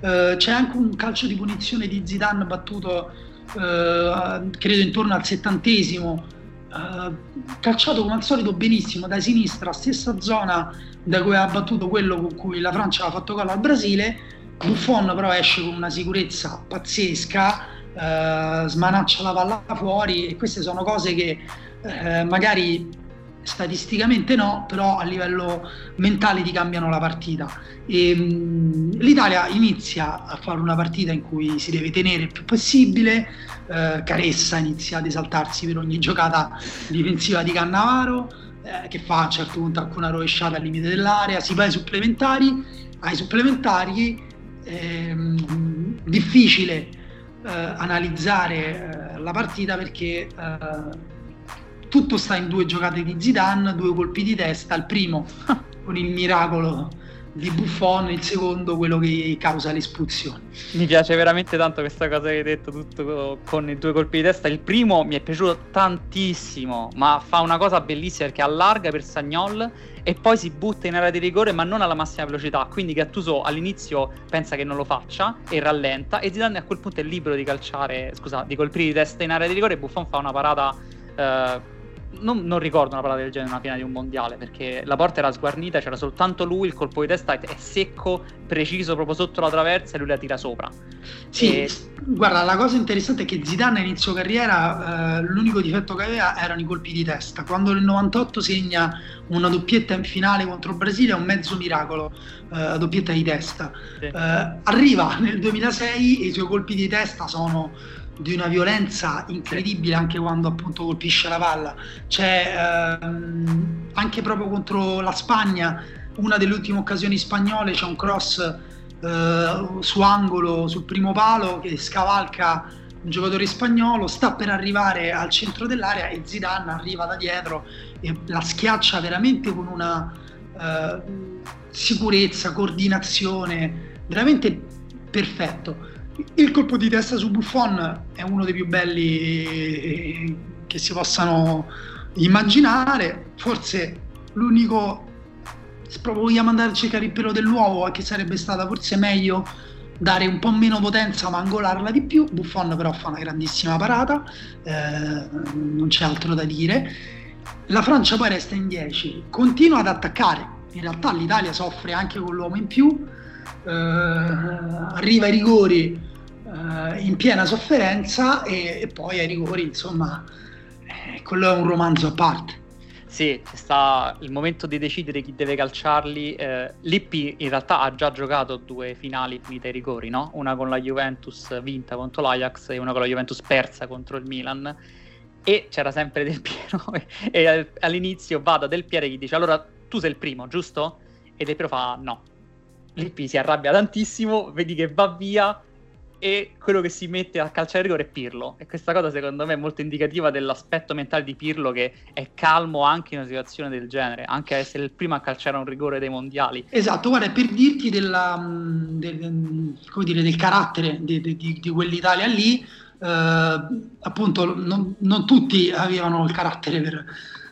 eh, c'è anche un calcio di punizione di Zidane battuto eh, credo intorno al settantesimo, eh, calciato come al solito benissimo da sinistra, stessa zona da cui ha battuto quello con cui la Francia ha fatto gol al Brasile. Buffon però esce con una sicurezza pazzesca, eh, smanaccia la palla fuori e queste sono cose che eh, magari statisticamente no, però a livello mentale ti cambiano la partita. E, mh, L'Italia inizia a fare una partita in cui si deve tenere il più possibile, eh, Caressa inizia ad esaltarsi per ogni giocata difensiva di Cannavaro, eh, che fa a un certo punto anche una rovesciata al limite dell'area, si va ai supplementari, ai supplementari ehm, difficile eh, analizzare eh, la partita perché eh, tutto sta in due giocate di Zidane, due colpi di testa, il primo con il miracolo di Buffon, il secondo quello che causa l'espulsione. Mi piace veramente tanto questa cosa che hai detto, tutto con i due colpi di testa. Il primo mi è piaciuto tantissimo, ma fa una cosa bellissima perché allarga per Sagnol e poi si butta in area di rigore ma non alla massima velocità, quindi Gattuso all'inizio pensa che non lo faccia e rallenta e Zidane a quel punto è libero di calciare, scusa, di colpire di testa in area di rigore e Buffon fa una parata eh, non, non, ricordo una parola del genere in una finale di un mondiale perché la porta era sguarnita, c'era soltanto lui, il colpo di testa è secco, preciso proprio sotto la traversa e lui la tira sopra. Sì, e... guarda, la cosa interessante è che Zidane a inizio carriera eh, l'unico difetto che aveva erano i colpi di testa. Quando nel 98 segna una doppietta in finale contro il Brasile è un mezzo miracolo, eh, doppietta di testa. Sì. Eh, arriva nel 2006 e i suoi colpi di testa sono di una violenza incredibile anche quando appunto colpisce la palla. C'è ehm, anche proprio contro la Spagna, una delle ultime occasioni spagnole, c'è un cross eh, su angolo sul primo palo che scavalca un giocatore spagnolo, sta per arrivare al centro dell'area e Zidane arriva da dietro e la schiaccia veramente con una eh, sicurezza, coordinazione, veramente perfetto il colpo di testa su Buffon è uno dei più belli che si possano immaginare. Forse l'unico, proprio vogliamo andare a cercare il pelo dell'uovo, che sarebbe stata forse meglio dare un po' meno potenza ma angolarla di più. Buffon però fa una grandissima parata, eh, non c'è altro da dire. la Francia poi resta in 10, continua ad attaccare, in realtà l'Italia soffre anche con l'uomo in più, eh, arriva ai rigori eh, in piena sofferenza e, e, poi ai rigori, insomma, eh, quello è un romanzo a parte. Sì, sta il momento di decidere chi deve calciarli. Eh, Lippi in realtà ha già giocato due finali finite ai rigori, no? Una con la Juventus vinta contro l'Ajax e una con la Juventus persa contro il Milan. E c'era sempre Del Piero e all'inizio va da Del Piero e gli dice allora tu sei il primo, giusto? E Del Piero fa no. Lippi si arrabbia tantissimo, vedi che va via e quello che si mette a calciare rigore è Pirlo. E questa cosa secondo me è molto indicativa dell'aspetto mentale di Pirlo che è calmo anche in una situazione del genere, anche a essere il primo a calciare un rigore dei mondiali. Esatto, guarda, per dirti della, mm, del, dire, del, carattere di, di, di quell'Italia lì, eh, appunto non, non, tutti avevano il carattere per,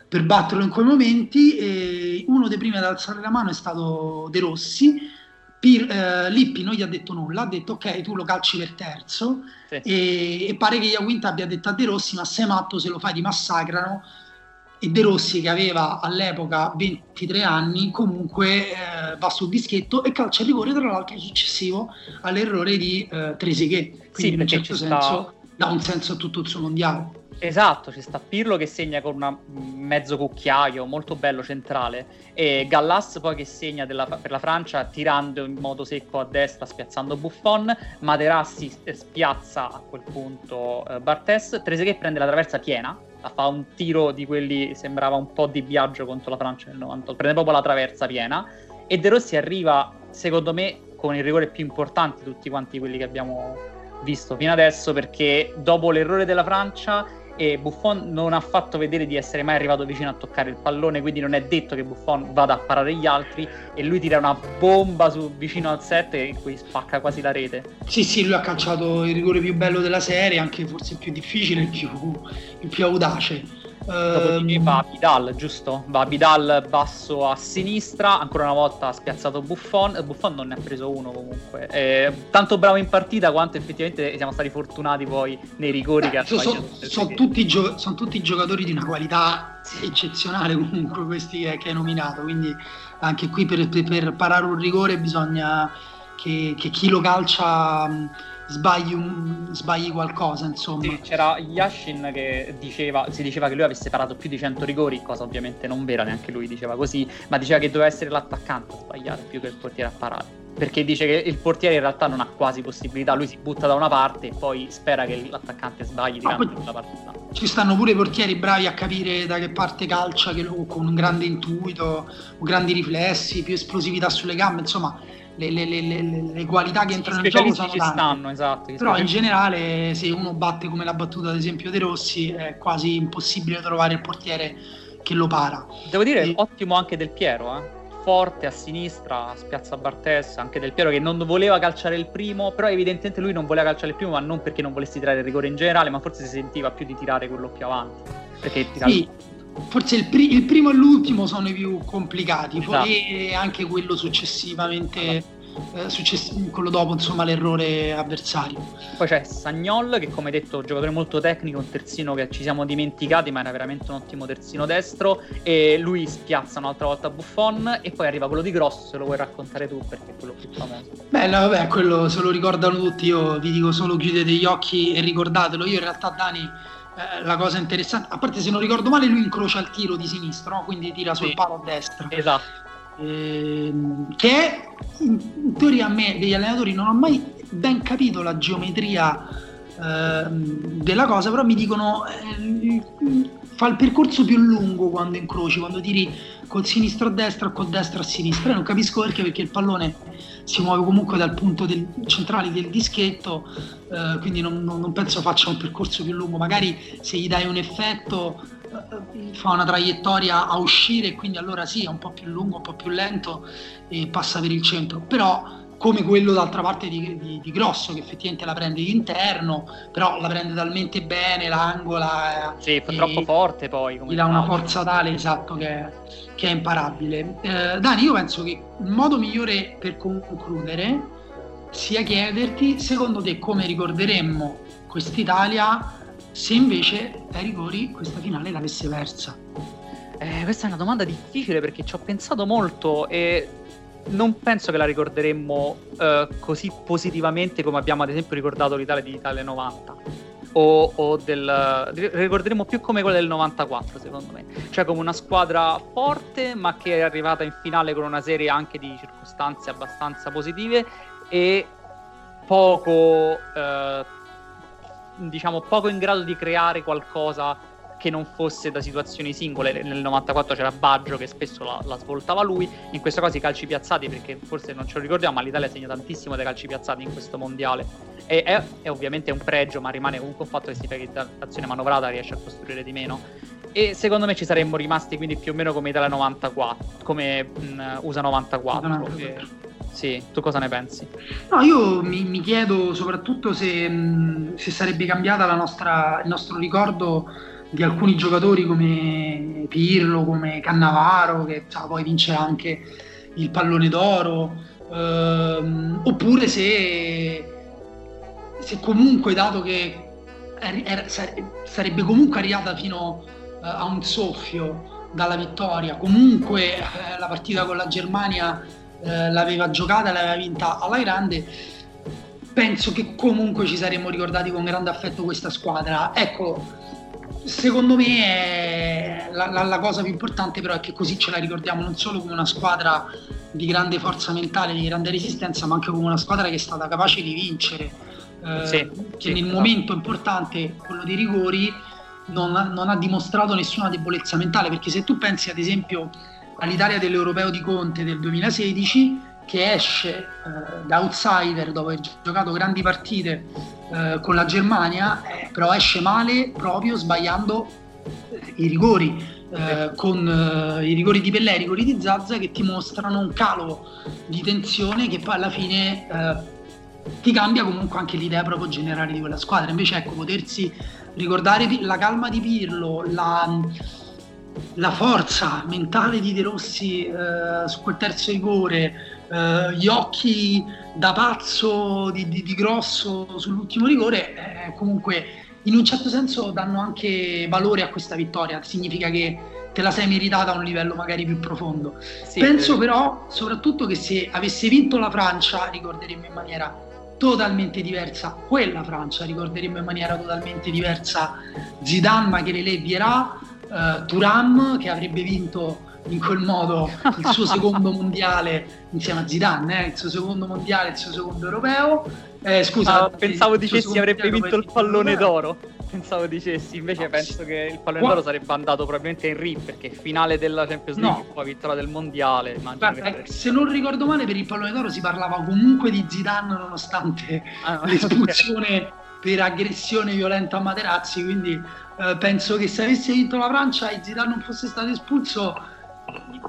per batterlo in quei momenti e uno dei primi ad alzare la mano è stato De Rossi Pir, eh, Lippi non gli ha detto nulla, ha detto ok, tu lo calci per terzo. Sì. e, e, pare che Iaquinta abbia detto a De Rossi ma sei matto se lo fai ti massacrano. E De Rossi che aveva all'epoca 23 anni comunque eh, va sul dischetto e calcia il rigore tra l'altro successivo all'errore di eh, Tresighe quindi sì, in un certo senso sta... dà un senso a tutto il suo mondiale Esatto, ci sta Pirlo che segna con un mezzo cucchiaio molto bello centrale. E Gallas poi che segna della, per la Francia tirando in modo secco a destra spiazzando Buffon, Materassi spiazza a quel punto eh, Bartes, Trezeguet prende la traversa piena, fa un tiro di quelli sembrava un po' di viaggio contro la Francia nel 98, prende proprio la traversa piena. E De Rossi arriva secondo me con il rigore più importante di tutti quanti quelli che abbiamo visto fino adesso perché dopo l'errore della Francia e Buffon non ha fatto vedere di essere mai arrivato vicino a toccare il pallone, quindi non è detto che Buffon vada a parare gli altri e lui tira una bomba su, vicino al set in cui spacca quasi la rete. Sì, sì, lui ha calciato il rigore più bello della serie, anche forse il più difficile, il più, il più audace. Dopodiché ehm, va Vidal, giusto? Va Vidal basso a sinistra, ancora una volta ha spiazzato Buffon. Buffon non ne ha preso uno comunque. È tanto bravo in partita quanto effettivamente siamo stati fortunati poi nei rigori Beh, che ha so, Sono so tutti, gio- son tutti giocatori di una qualità eccezionale comunque questi che, che hai nominato, quindi anche qui per, per, per parare un rigore bisogna che, che chi lo calcia sbagli, un, sbagli qualcosa, insomma. Sì, c'era Yashin che diceva, si diceva che lui avesse parato più di 100 rigori, cosa ovviamente non vera, neanche lui diceva così, ma diceva che doveva essere l'attaccante a sbagliare più che il portiere a parare. Perché dice che il portiere in realtà non ha quasi possibilità, lui si butta da una parte e poi spera che l'attaccante sbagli tirando da quella parte là. Ci stanno pure portieri bravi a capire da che parte calcia, che lo, con un grande intuito, grandi riflessi, più esplosività sulle gambe, insomma le, le, le, le, qualità che entrano nel gioco sono ci stanno, esatto. Però in generale se uno batte come l'ha battuta ad esempio De Rossi è quasi impossibile trovare il portiere che lo para. Devo dire, e... ottimo anche Del Piero, eh? forte a sinistra, spiazza Bartes, anche Del Piero che non voleva calciare il primo, però evidentemente lui non voleva calciare il primo, ma non perché non volesse tirare il rigore in generale, ma forse si sentiva più di tirare quello più avanti. Perché tirare... Sì forse il, pri- il, primo e l'ultimo sono i più complicati, esatto. poi anche quello successivamente. Eh, success- quello dopo insomma l'errore avversario poi c'è Sagnol che come detto giocatore molto tecnico un terzino che ci siamo dimenticati ma era veramente un ottimo terzino destro e lui spiazza un'altra volta Buffon e poi arriva quello di Grosso se lo vuoi raccontare tu perché è quello più famoso beh no, vabbè quello se lo ricordano tutti io vi dico solo chiudete gli occhi e ricordatelo io in realtà Dani eh, la cosa interessante, a parte se non ricordo male, lui incrocia il tiro di sinistro, no? quindi tira sul sì. palo a destra. Esatto. Eh, che in, in, teoria a me degli allenatori non ho mai ben capito la geometria eh, della cosa, però mi dicono eh, fa il percorso più lungo quando incroci, quando tiri col sinistro a destra o col destro a sinistra. Io non capisco perché, perché il pallone si muove comunque dal punto del, centrale del dischetto, eh, quindi non, non, penso faccia un percorso più lungo. Magari se gli dai un effetto eh, fa una traiettoria a uscire quindi allora sì è un po' più lungo, un po' più lento e passa per il centro. Però come quello d'altra parte di, di, di, Grosso che effettivamente la prende d'interno però la prende talmente bene l'angola sì, è troppo forte poi gli dà una forza tale esatto che, che è imparabile. Eh, Dani io penso che il modo migliore per concludere sia chiederti secondo te come ricorderemmo quest'Italia se invece ai rigori questa finale l'avesse persa? Eh, questa è una domanda difficile perché ci ho pensato molto e non penso che la ricorderemmo eh, così positivamente come abbiamo ad esempio ricordato l'Italia di Italia 90 o, o del ricorderemo più come quella del 94 secondo me. Cioè come una squadra forte ma che è arrivata in finale con una serie anche di circostanze abbastanza positive e poco eh, diciamo poco in grado di creare qualcosa che non fosse da situazioni singole. Nel 94 c'era Baggio che spesso la, la, svoltava lui, in questo caso i calci piazzati, perché forse non ce lo ricordiamo, ma l'Italia segna tantissimo dei calci piazzati in questo mondiale. E è, è ovviamente un pregio, ma rimane comunque un fatto che significa che l'azione manovrata riesce a costruire di meno. E secondo me ci saremmo rimasti quindi più o meno come Italia 94, come mh, USA 94. 94. Sì, tu cosa ne pensi? No, io mi, mi chiedo soprattutto se, mh, se sarebbe cambiata nostra, il nostro ricordo di alcuni giocatori come Pirlo, come Cannavaro, che cioè, poi vince anche il pallone d'oro, ehm, oppure se, se, comunque, dato che era, sarebbe comunque arrivata fino eh, a un soffio dalla vittoria, comunque eh, la partita con la Germania eh, l'aveva giocata l'aveva vinta alla grande, penso che comunque ci saremmo ricordati con grande affetto questa squadra. Ecco, secondo me la, la, la, cosa più importante però è che così ce la ricordiamo non solo come una squadra di grande forza mentale, di grande resistenza, ma anche come una squadra che è stata capace di vincere, eh, sì, che sì, nel no. momento importante, quello dei rigori, non ha, non ha, dimostrato nessuna debolezza mentale, perché se tu pensi ad esempio all'Italia dell'Europeo di Conte del 2016, che esce eh, da outsider dopo aver giocato grandi partite eh, con la Germania, eh, però esce male proprio sbagliando eh, i rigori. Eh, con eh, i rigori di Pellè i rigori di Zazza che ti mostrano un calo di tensione che poi alla fine ti cambia comunque anche l'idea proprio generale di quella squadra. Invece, ecco, potersi ricordare la calma di Pirlo, la, la forza mentale di De Rossi eh, su quel terzo rigore, eh, gli occhi da pazzo di, di, di grosso sull'ultimo rigore, eh, comunque in un certo senso danno anche valore a questa vittoria, significa che te la sei meritata a un livello magari più profondo. Sì, Penso però soprattutto che se avesse vinto la Francia ricorderemmo in maniera totalmente diversa quella Francia, ricorderemmo in maniera totalmente diversa Zidane, Makelele, Vieira, uh, Turam che avrebbe vinto in quel modo il suo secondo mondiale insieme a Zidane, eh, il suo secondo mondiale, il suo secondo europeo. Eh, scusa, ah, pensavo dicessi avrebbe vinto il pallone d'oro. Pensavo dicessi, invece no, penso che il pallone d'oro sarebbe andato probabilmente in RIP perché finale della Champions League, no. poi vittoria del mondiale. Guarda, che... se non ricordo male, per il pallone d'oro si parlava comunque di Zidane nonostante ah, l'espulsione okay. per aggressione violenta a Materazzi. Quindi eh, penso che se avesse vinto la Francia e Zidane non fosse stato espulso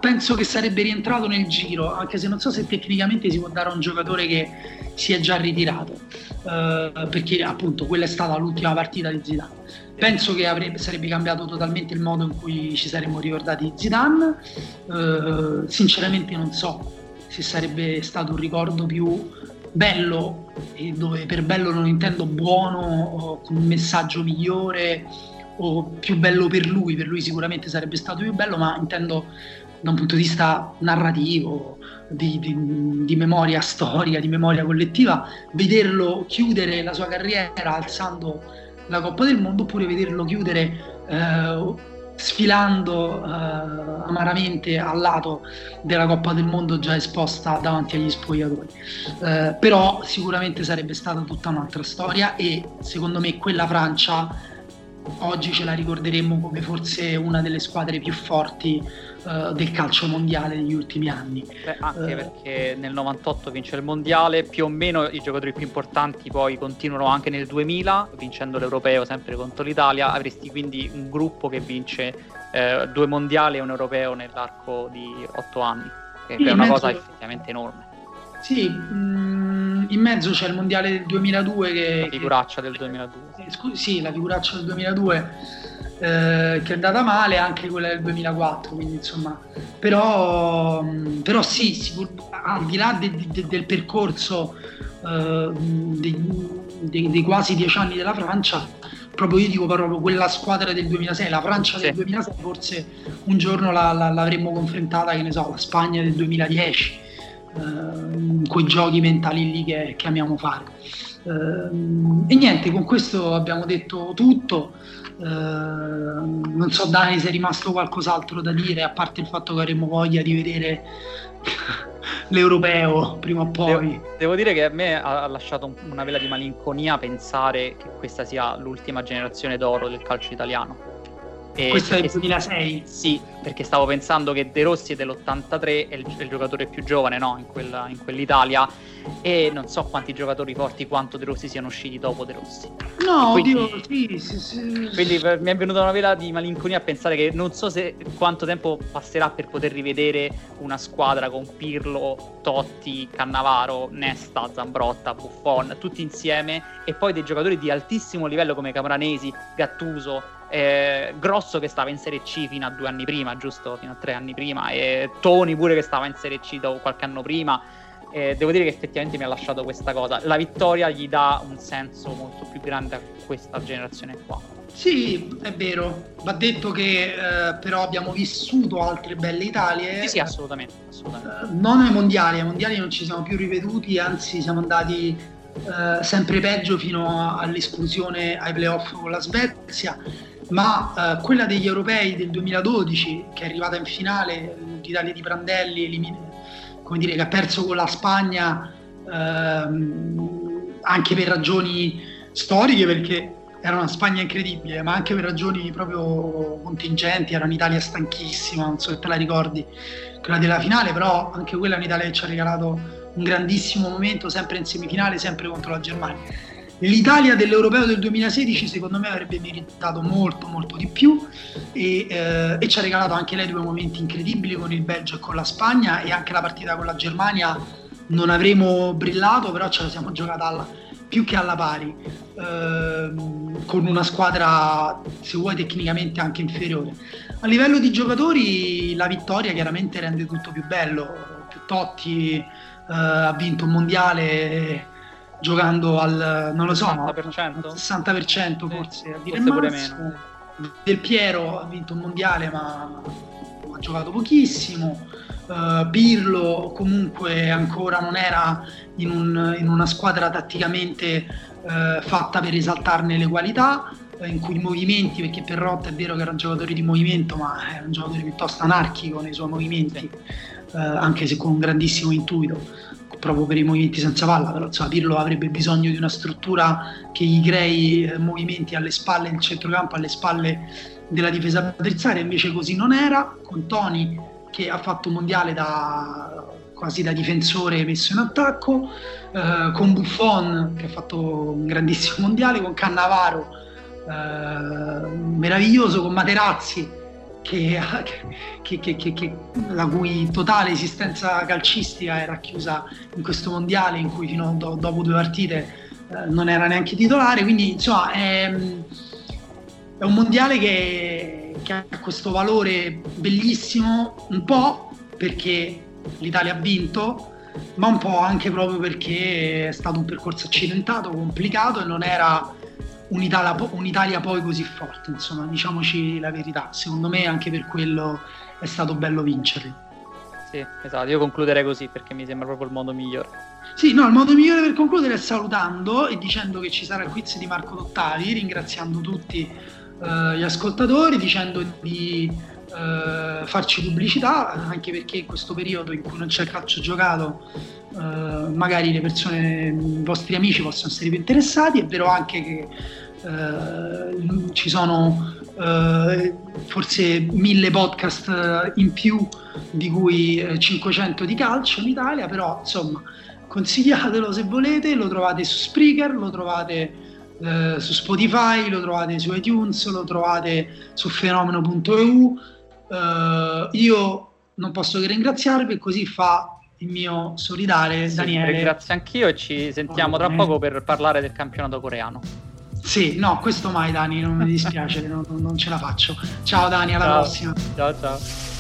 penso che sarebbe rientrato nel giro, anche se non so se tecnicamente si può dare a un giocatore che si è già ritirato, eh, perché appunto quella è stata l'ultima partita di Zidane. Penso che avrebbe, sarebbe cambiato totalmente il modo in cui ci saremmo ricordati di Zidane, eh, sinceramente non so se sarebbe stato un ricordo più bello, e dove per bello non intendo buono o con un messaggio migliore o più bello per lui, per lui sicuramente sarebbe stato più bello, ma intendo da un punto di vista narrativo, di, di, di, memoria storica, di memoria collettiva, vederlo chiudere la sua carriera alzando la Coppa del Mondo oppure vederlo chiudere eh, sfilando eh, amaramente al lato della Coppa del Mondo già esposta davanti agli spogliatori. Eh, però sicuramente sarebbe stata tutta un'altra storia e secondo me quella Francia oggi ce la ricorderemo come forse una delle squadre più forti uh, del calcio mondiale negli ultimi anni. Beh, anche uh, perché nel 98 vince il mondiale, più o meno i giocatori più importanti poi continuano anche nel 2000, vincendo l'europeo sempre contro l'Italia, avresti quindi un gruppo che vince eh, due mondiali e un europeo nell'arco di otto anni, che è una cosa effettivamente enorme. Sì, mh, mm, in mezzo c'è il mondiale del 2002 che... La figuraccia che, del 2002. Eh, scu- sì, la figuraccia del 2002 eh, che è andata male, anche quella del 2004, quindi insomma... Però, mm, però sì, sicur- al di là de- de- del percorso eh, dei, dei, quasi dieci anni della Francia, proprio io dico proprio quella squadra del 2006, la Francia del sì. 2006 forse un giorno la, la, l'avremmo confrontata, che ne so, la Spagna del 2010, eh, quei giochi mentali lì che, che amiamo fare. Eh, e niente, con questo abbiamo detto tutto. Uh, non so Dani se è rimasto qualcos'altro da dire a parte il fatto che avremo voglia di vedere l'europeo prima o poi. Devo, devo, dire che a me ha lasciato un, una vela di malinconia pensare che questa sia l'ultima generazione d'oro del calcio italiano. E Questo è il 2006? Sì, perché stavo pensando che De Rossi è dell'83 è il, è il giocatore più giovane no? in, quella, in, quell'Italia e non so quanti giocatori forti quanto De Rossi siano usciti dopo De Rossi. No, quindi, oddio, sì, sì, sì. Quindi mi è venuta una vela di malinconia a pensare che non so se quanto tempo passerà per poter rivedere una squadra con Pirlo, Totti, Cannavaro, Nesta, Zambrotta, Buffon, tutti insieme e poi dei giocatori di altissimo livello come Camoranesi, Gattuso, eh, Grosso che stava in Serie C fino a due anni prima, giusto? Fino a tre anni prima, e Tony pure che stava in Serie C dopo qualche anno prima. Eh, devo dire che effettivamente mi ha lasciato questa cosa. La vittoria gli dà un senso molto più grande a questa generazione qua. Sì, è vero. Va detto che eh, però abbiamo vissuto altre belle Italie. Sì, sì, assolutamente. assolutamente. Eh, non ai mondiali, ai mondiali non ci siamo più riveduti, anzi siamo andati eh, sempre peggio fino all'esclusione ai playoff con la Svezia ma eh, quella degli europei del 2012 che è arrivata in finale, l'Italia di Prandelli, come dire, che ha perso con la Spagna ehm, anche per ragioni storiche perché era una Spagna incredibile, ma anche per ragioni proprio contingenti, era un'Italia stanchissima, non so se te la ricordi, quella della finale, però anche quella è un'Italia che ci ha regalato un grandissimo momento, sempre in semifinale, sempre contro la Germania. L'Italia dell'Europeo del 2016 secondo me avrebbe meritato molto molto di più e, eh, e, ci ha regalato anche lei due momenti incredibili con il Belgio e con la Spagna e anche la partita con la Germania non avremo brillato però ce la siamo giocata alla, più che alla pari eh, con una squadra se vuoi tecnicamente anche inferiore. A livello di giocatori la vittoria chiaramente rende tutto più bello, Totti eh, ha vinto un mondiale giocando al non lo so 60%, 60% forse a dire forse pure meno. Del Piero ha vinto un mondiale ma ha giocato pochissimo. Uh, Pirlo comunque ancora non era in, un, in una squadra tatticamente uh, fatta per esaltarne le qualità uh, in cui i movimenti perché Perrotta è vero che era un giocatore di movimento ma era un giocatore piuttosto anarchico nei suoi movimenti anche se con un grandissimo intuito proprio per i movimenti senza palla, però insomma, Pirlo avrebbe bisogno di una struttura che gli crei eh, movimenti alle spalle del centrocampo, alle spalle della difesa avversaria, invece così non era, con Toni che ha fatto un mondiale da, quasi da difensore messo in attacco, eh, con Buffon che ha fatto un grandissimo mondiale, con Cannavaro eh, meraviglioso, con Materazzi che, che, che, la cui totale esistenza calcistica era chiusa in questo mondiale in cui fino do, dopo due partite eh, non era neanche titolare, quindi insomma è, è un mondiale che, che ha questo valore bellissimo, un po' perché l'Italia ha vinto, ma un po' anche proprio perché è stato un percorso accidentato, complicato e non era un'Italia, un'Italia poi così forte, insomma, diciamoci la verità. Secondo me anche per quello è stato bello vincere. Sì, esatto, io concluderei così perché mi sembra proprio il modo migliore. Sì, no, il modo migliore per concludere è salutando e dicendo che ci sarà il quiz di Marco Dottavi, ringraziando tutti uh, gli ascoltatori, dicendo di uh, farci pubblicità, anche perché in questo periodo in cui non c'è calcio giocato, uh, magari le persone, i vostri amici possono essere più interessati. È vero anche che eh, ci sono eh, forse mille podcast in più di cui 500 eh, di calcio in Italia, però insomma consigliatelo se volete, lo trovate su Spreaker, lo trovate eh, su Spotify, lo trovate su iTunes, lo trovate su fenomeno.eu. Eh, io non posso che ringraziarvi, così fa il mio solidale sì, Daniele. Grazie anch'io e ci sentiamo tra poco per parlare del campionato coreano. Sì, no, questo mai Dani, non mi dispiace, non, non, ce la faccio. Ciao Dani, alla ciao. prossima. Ciao ciao.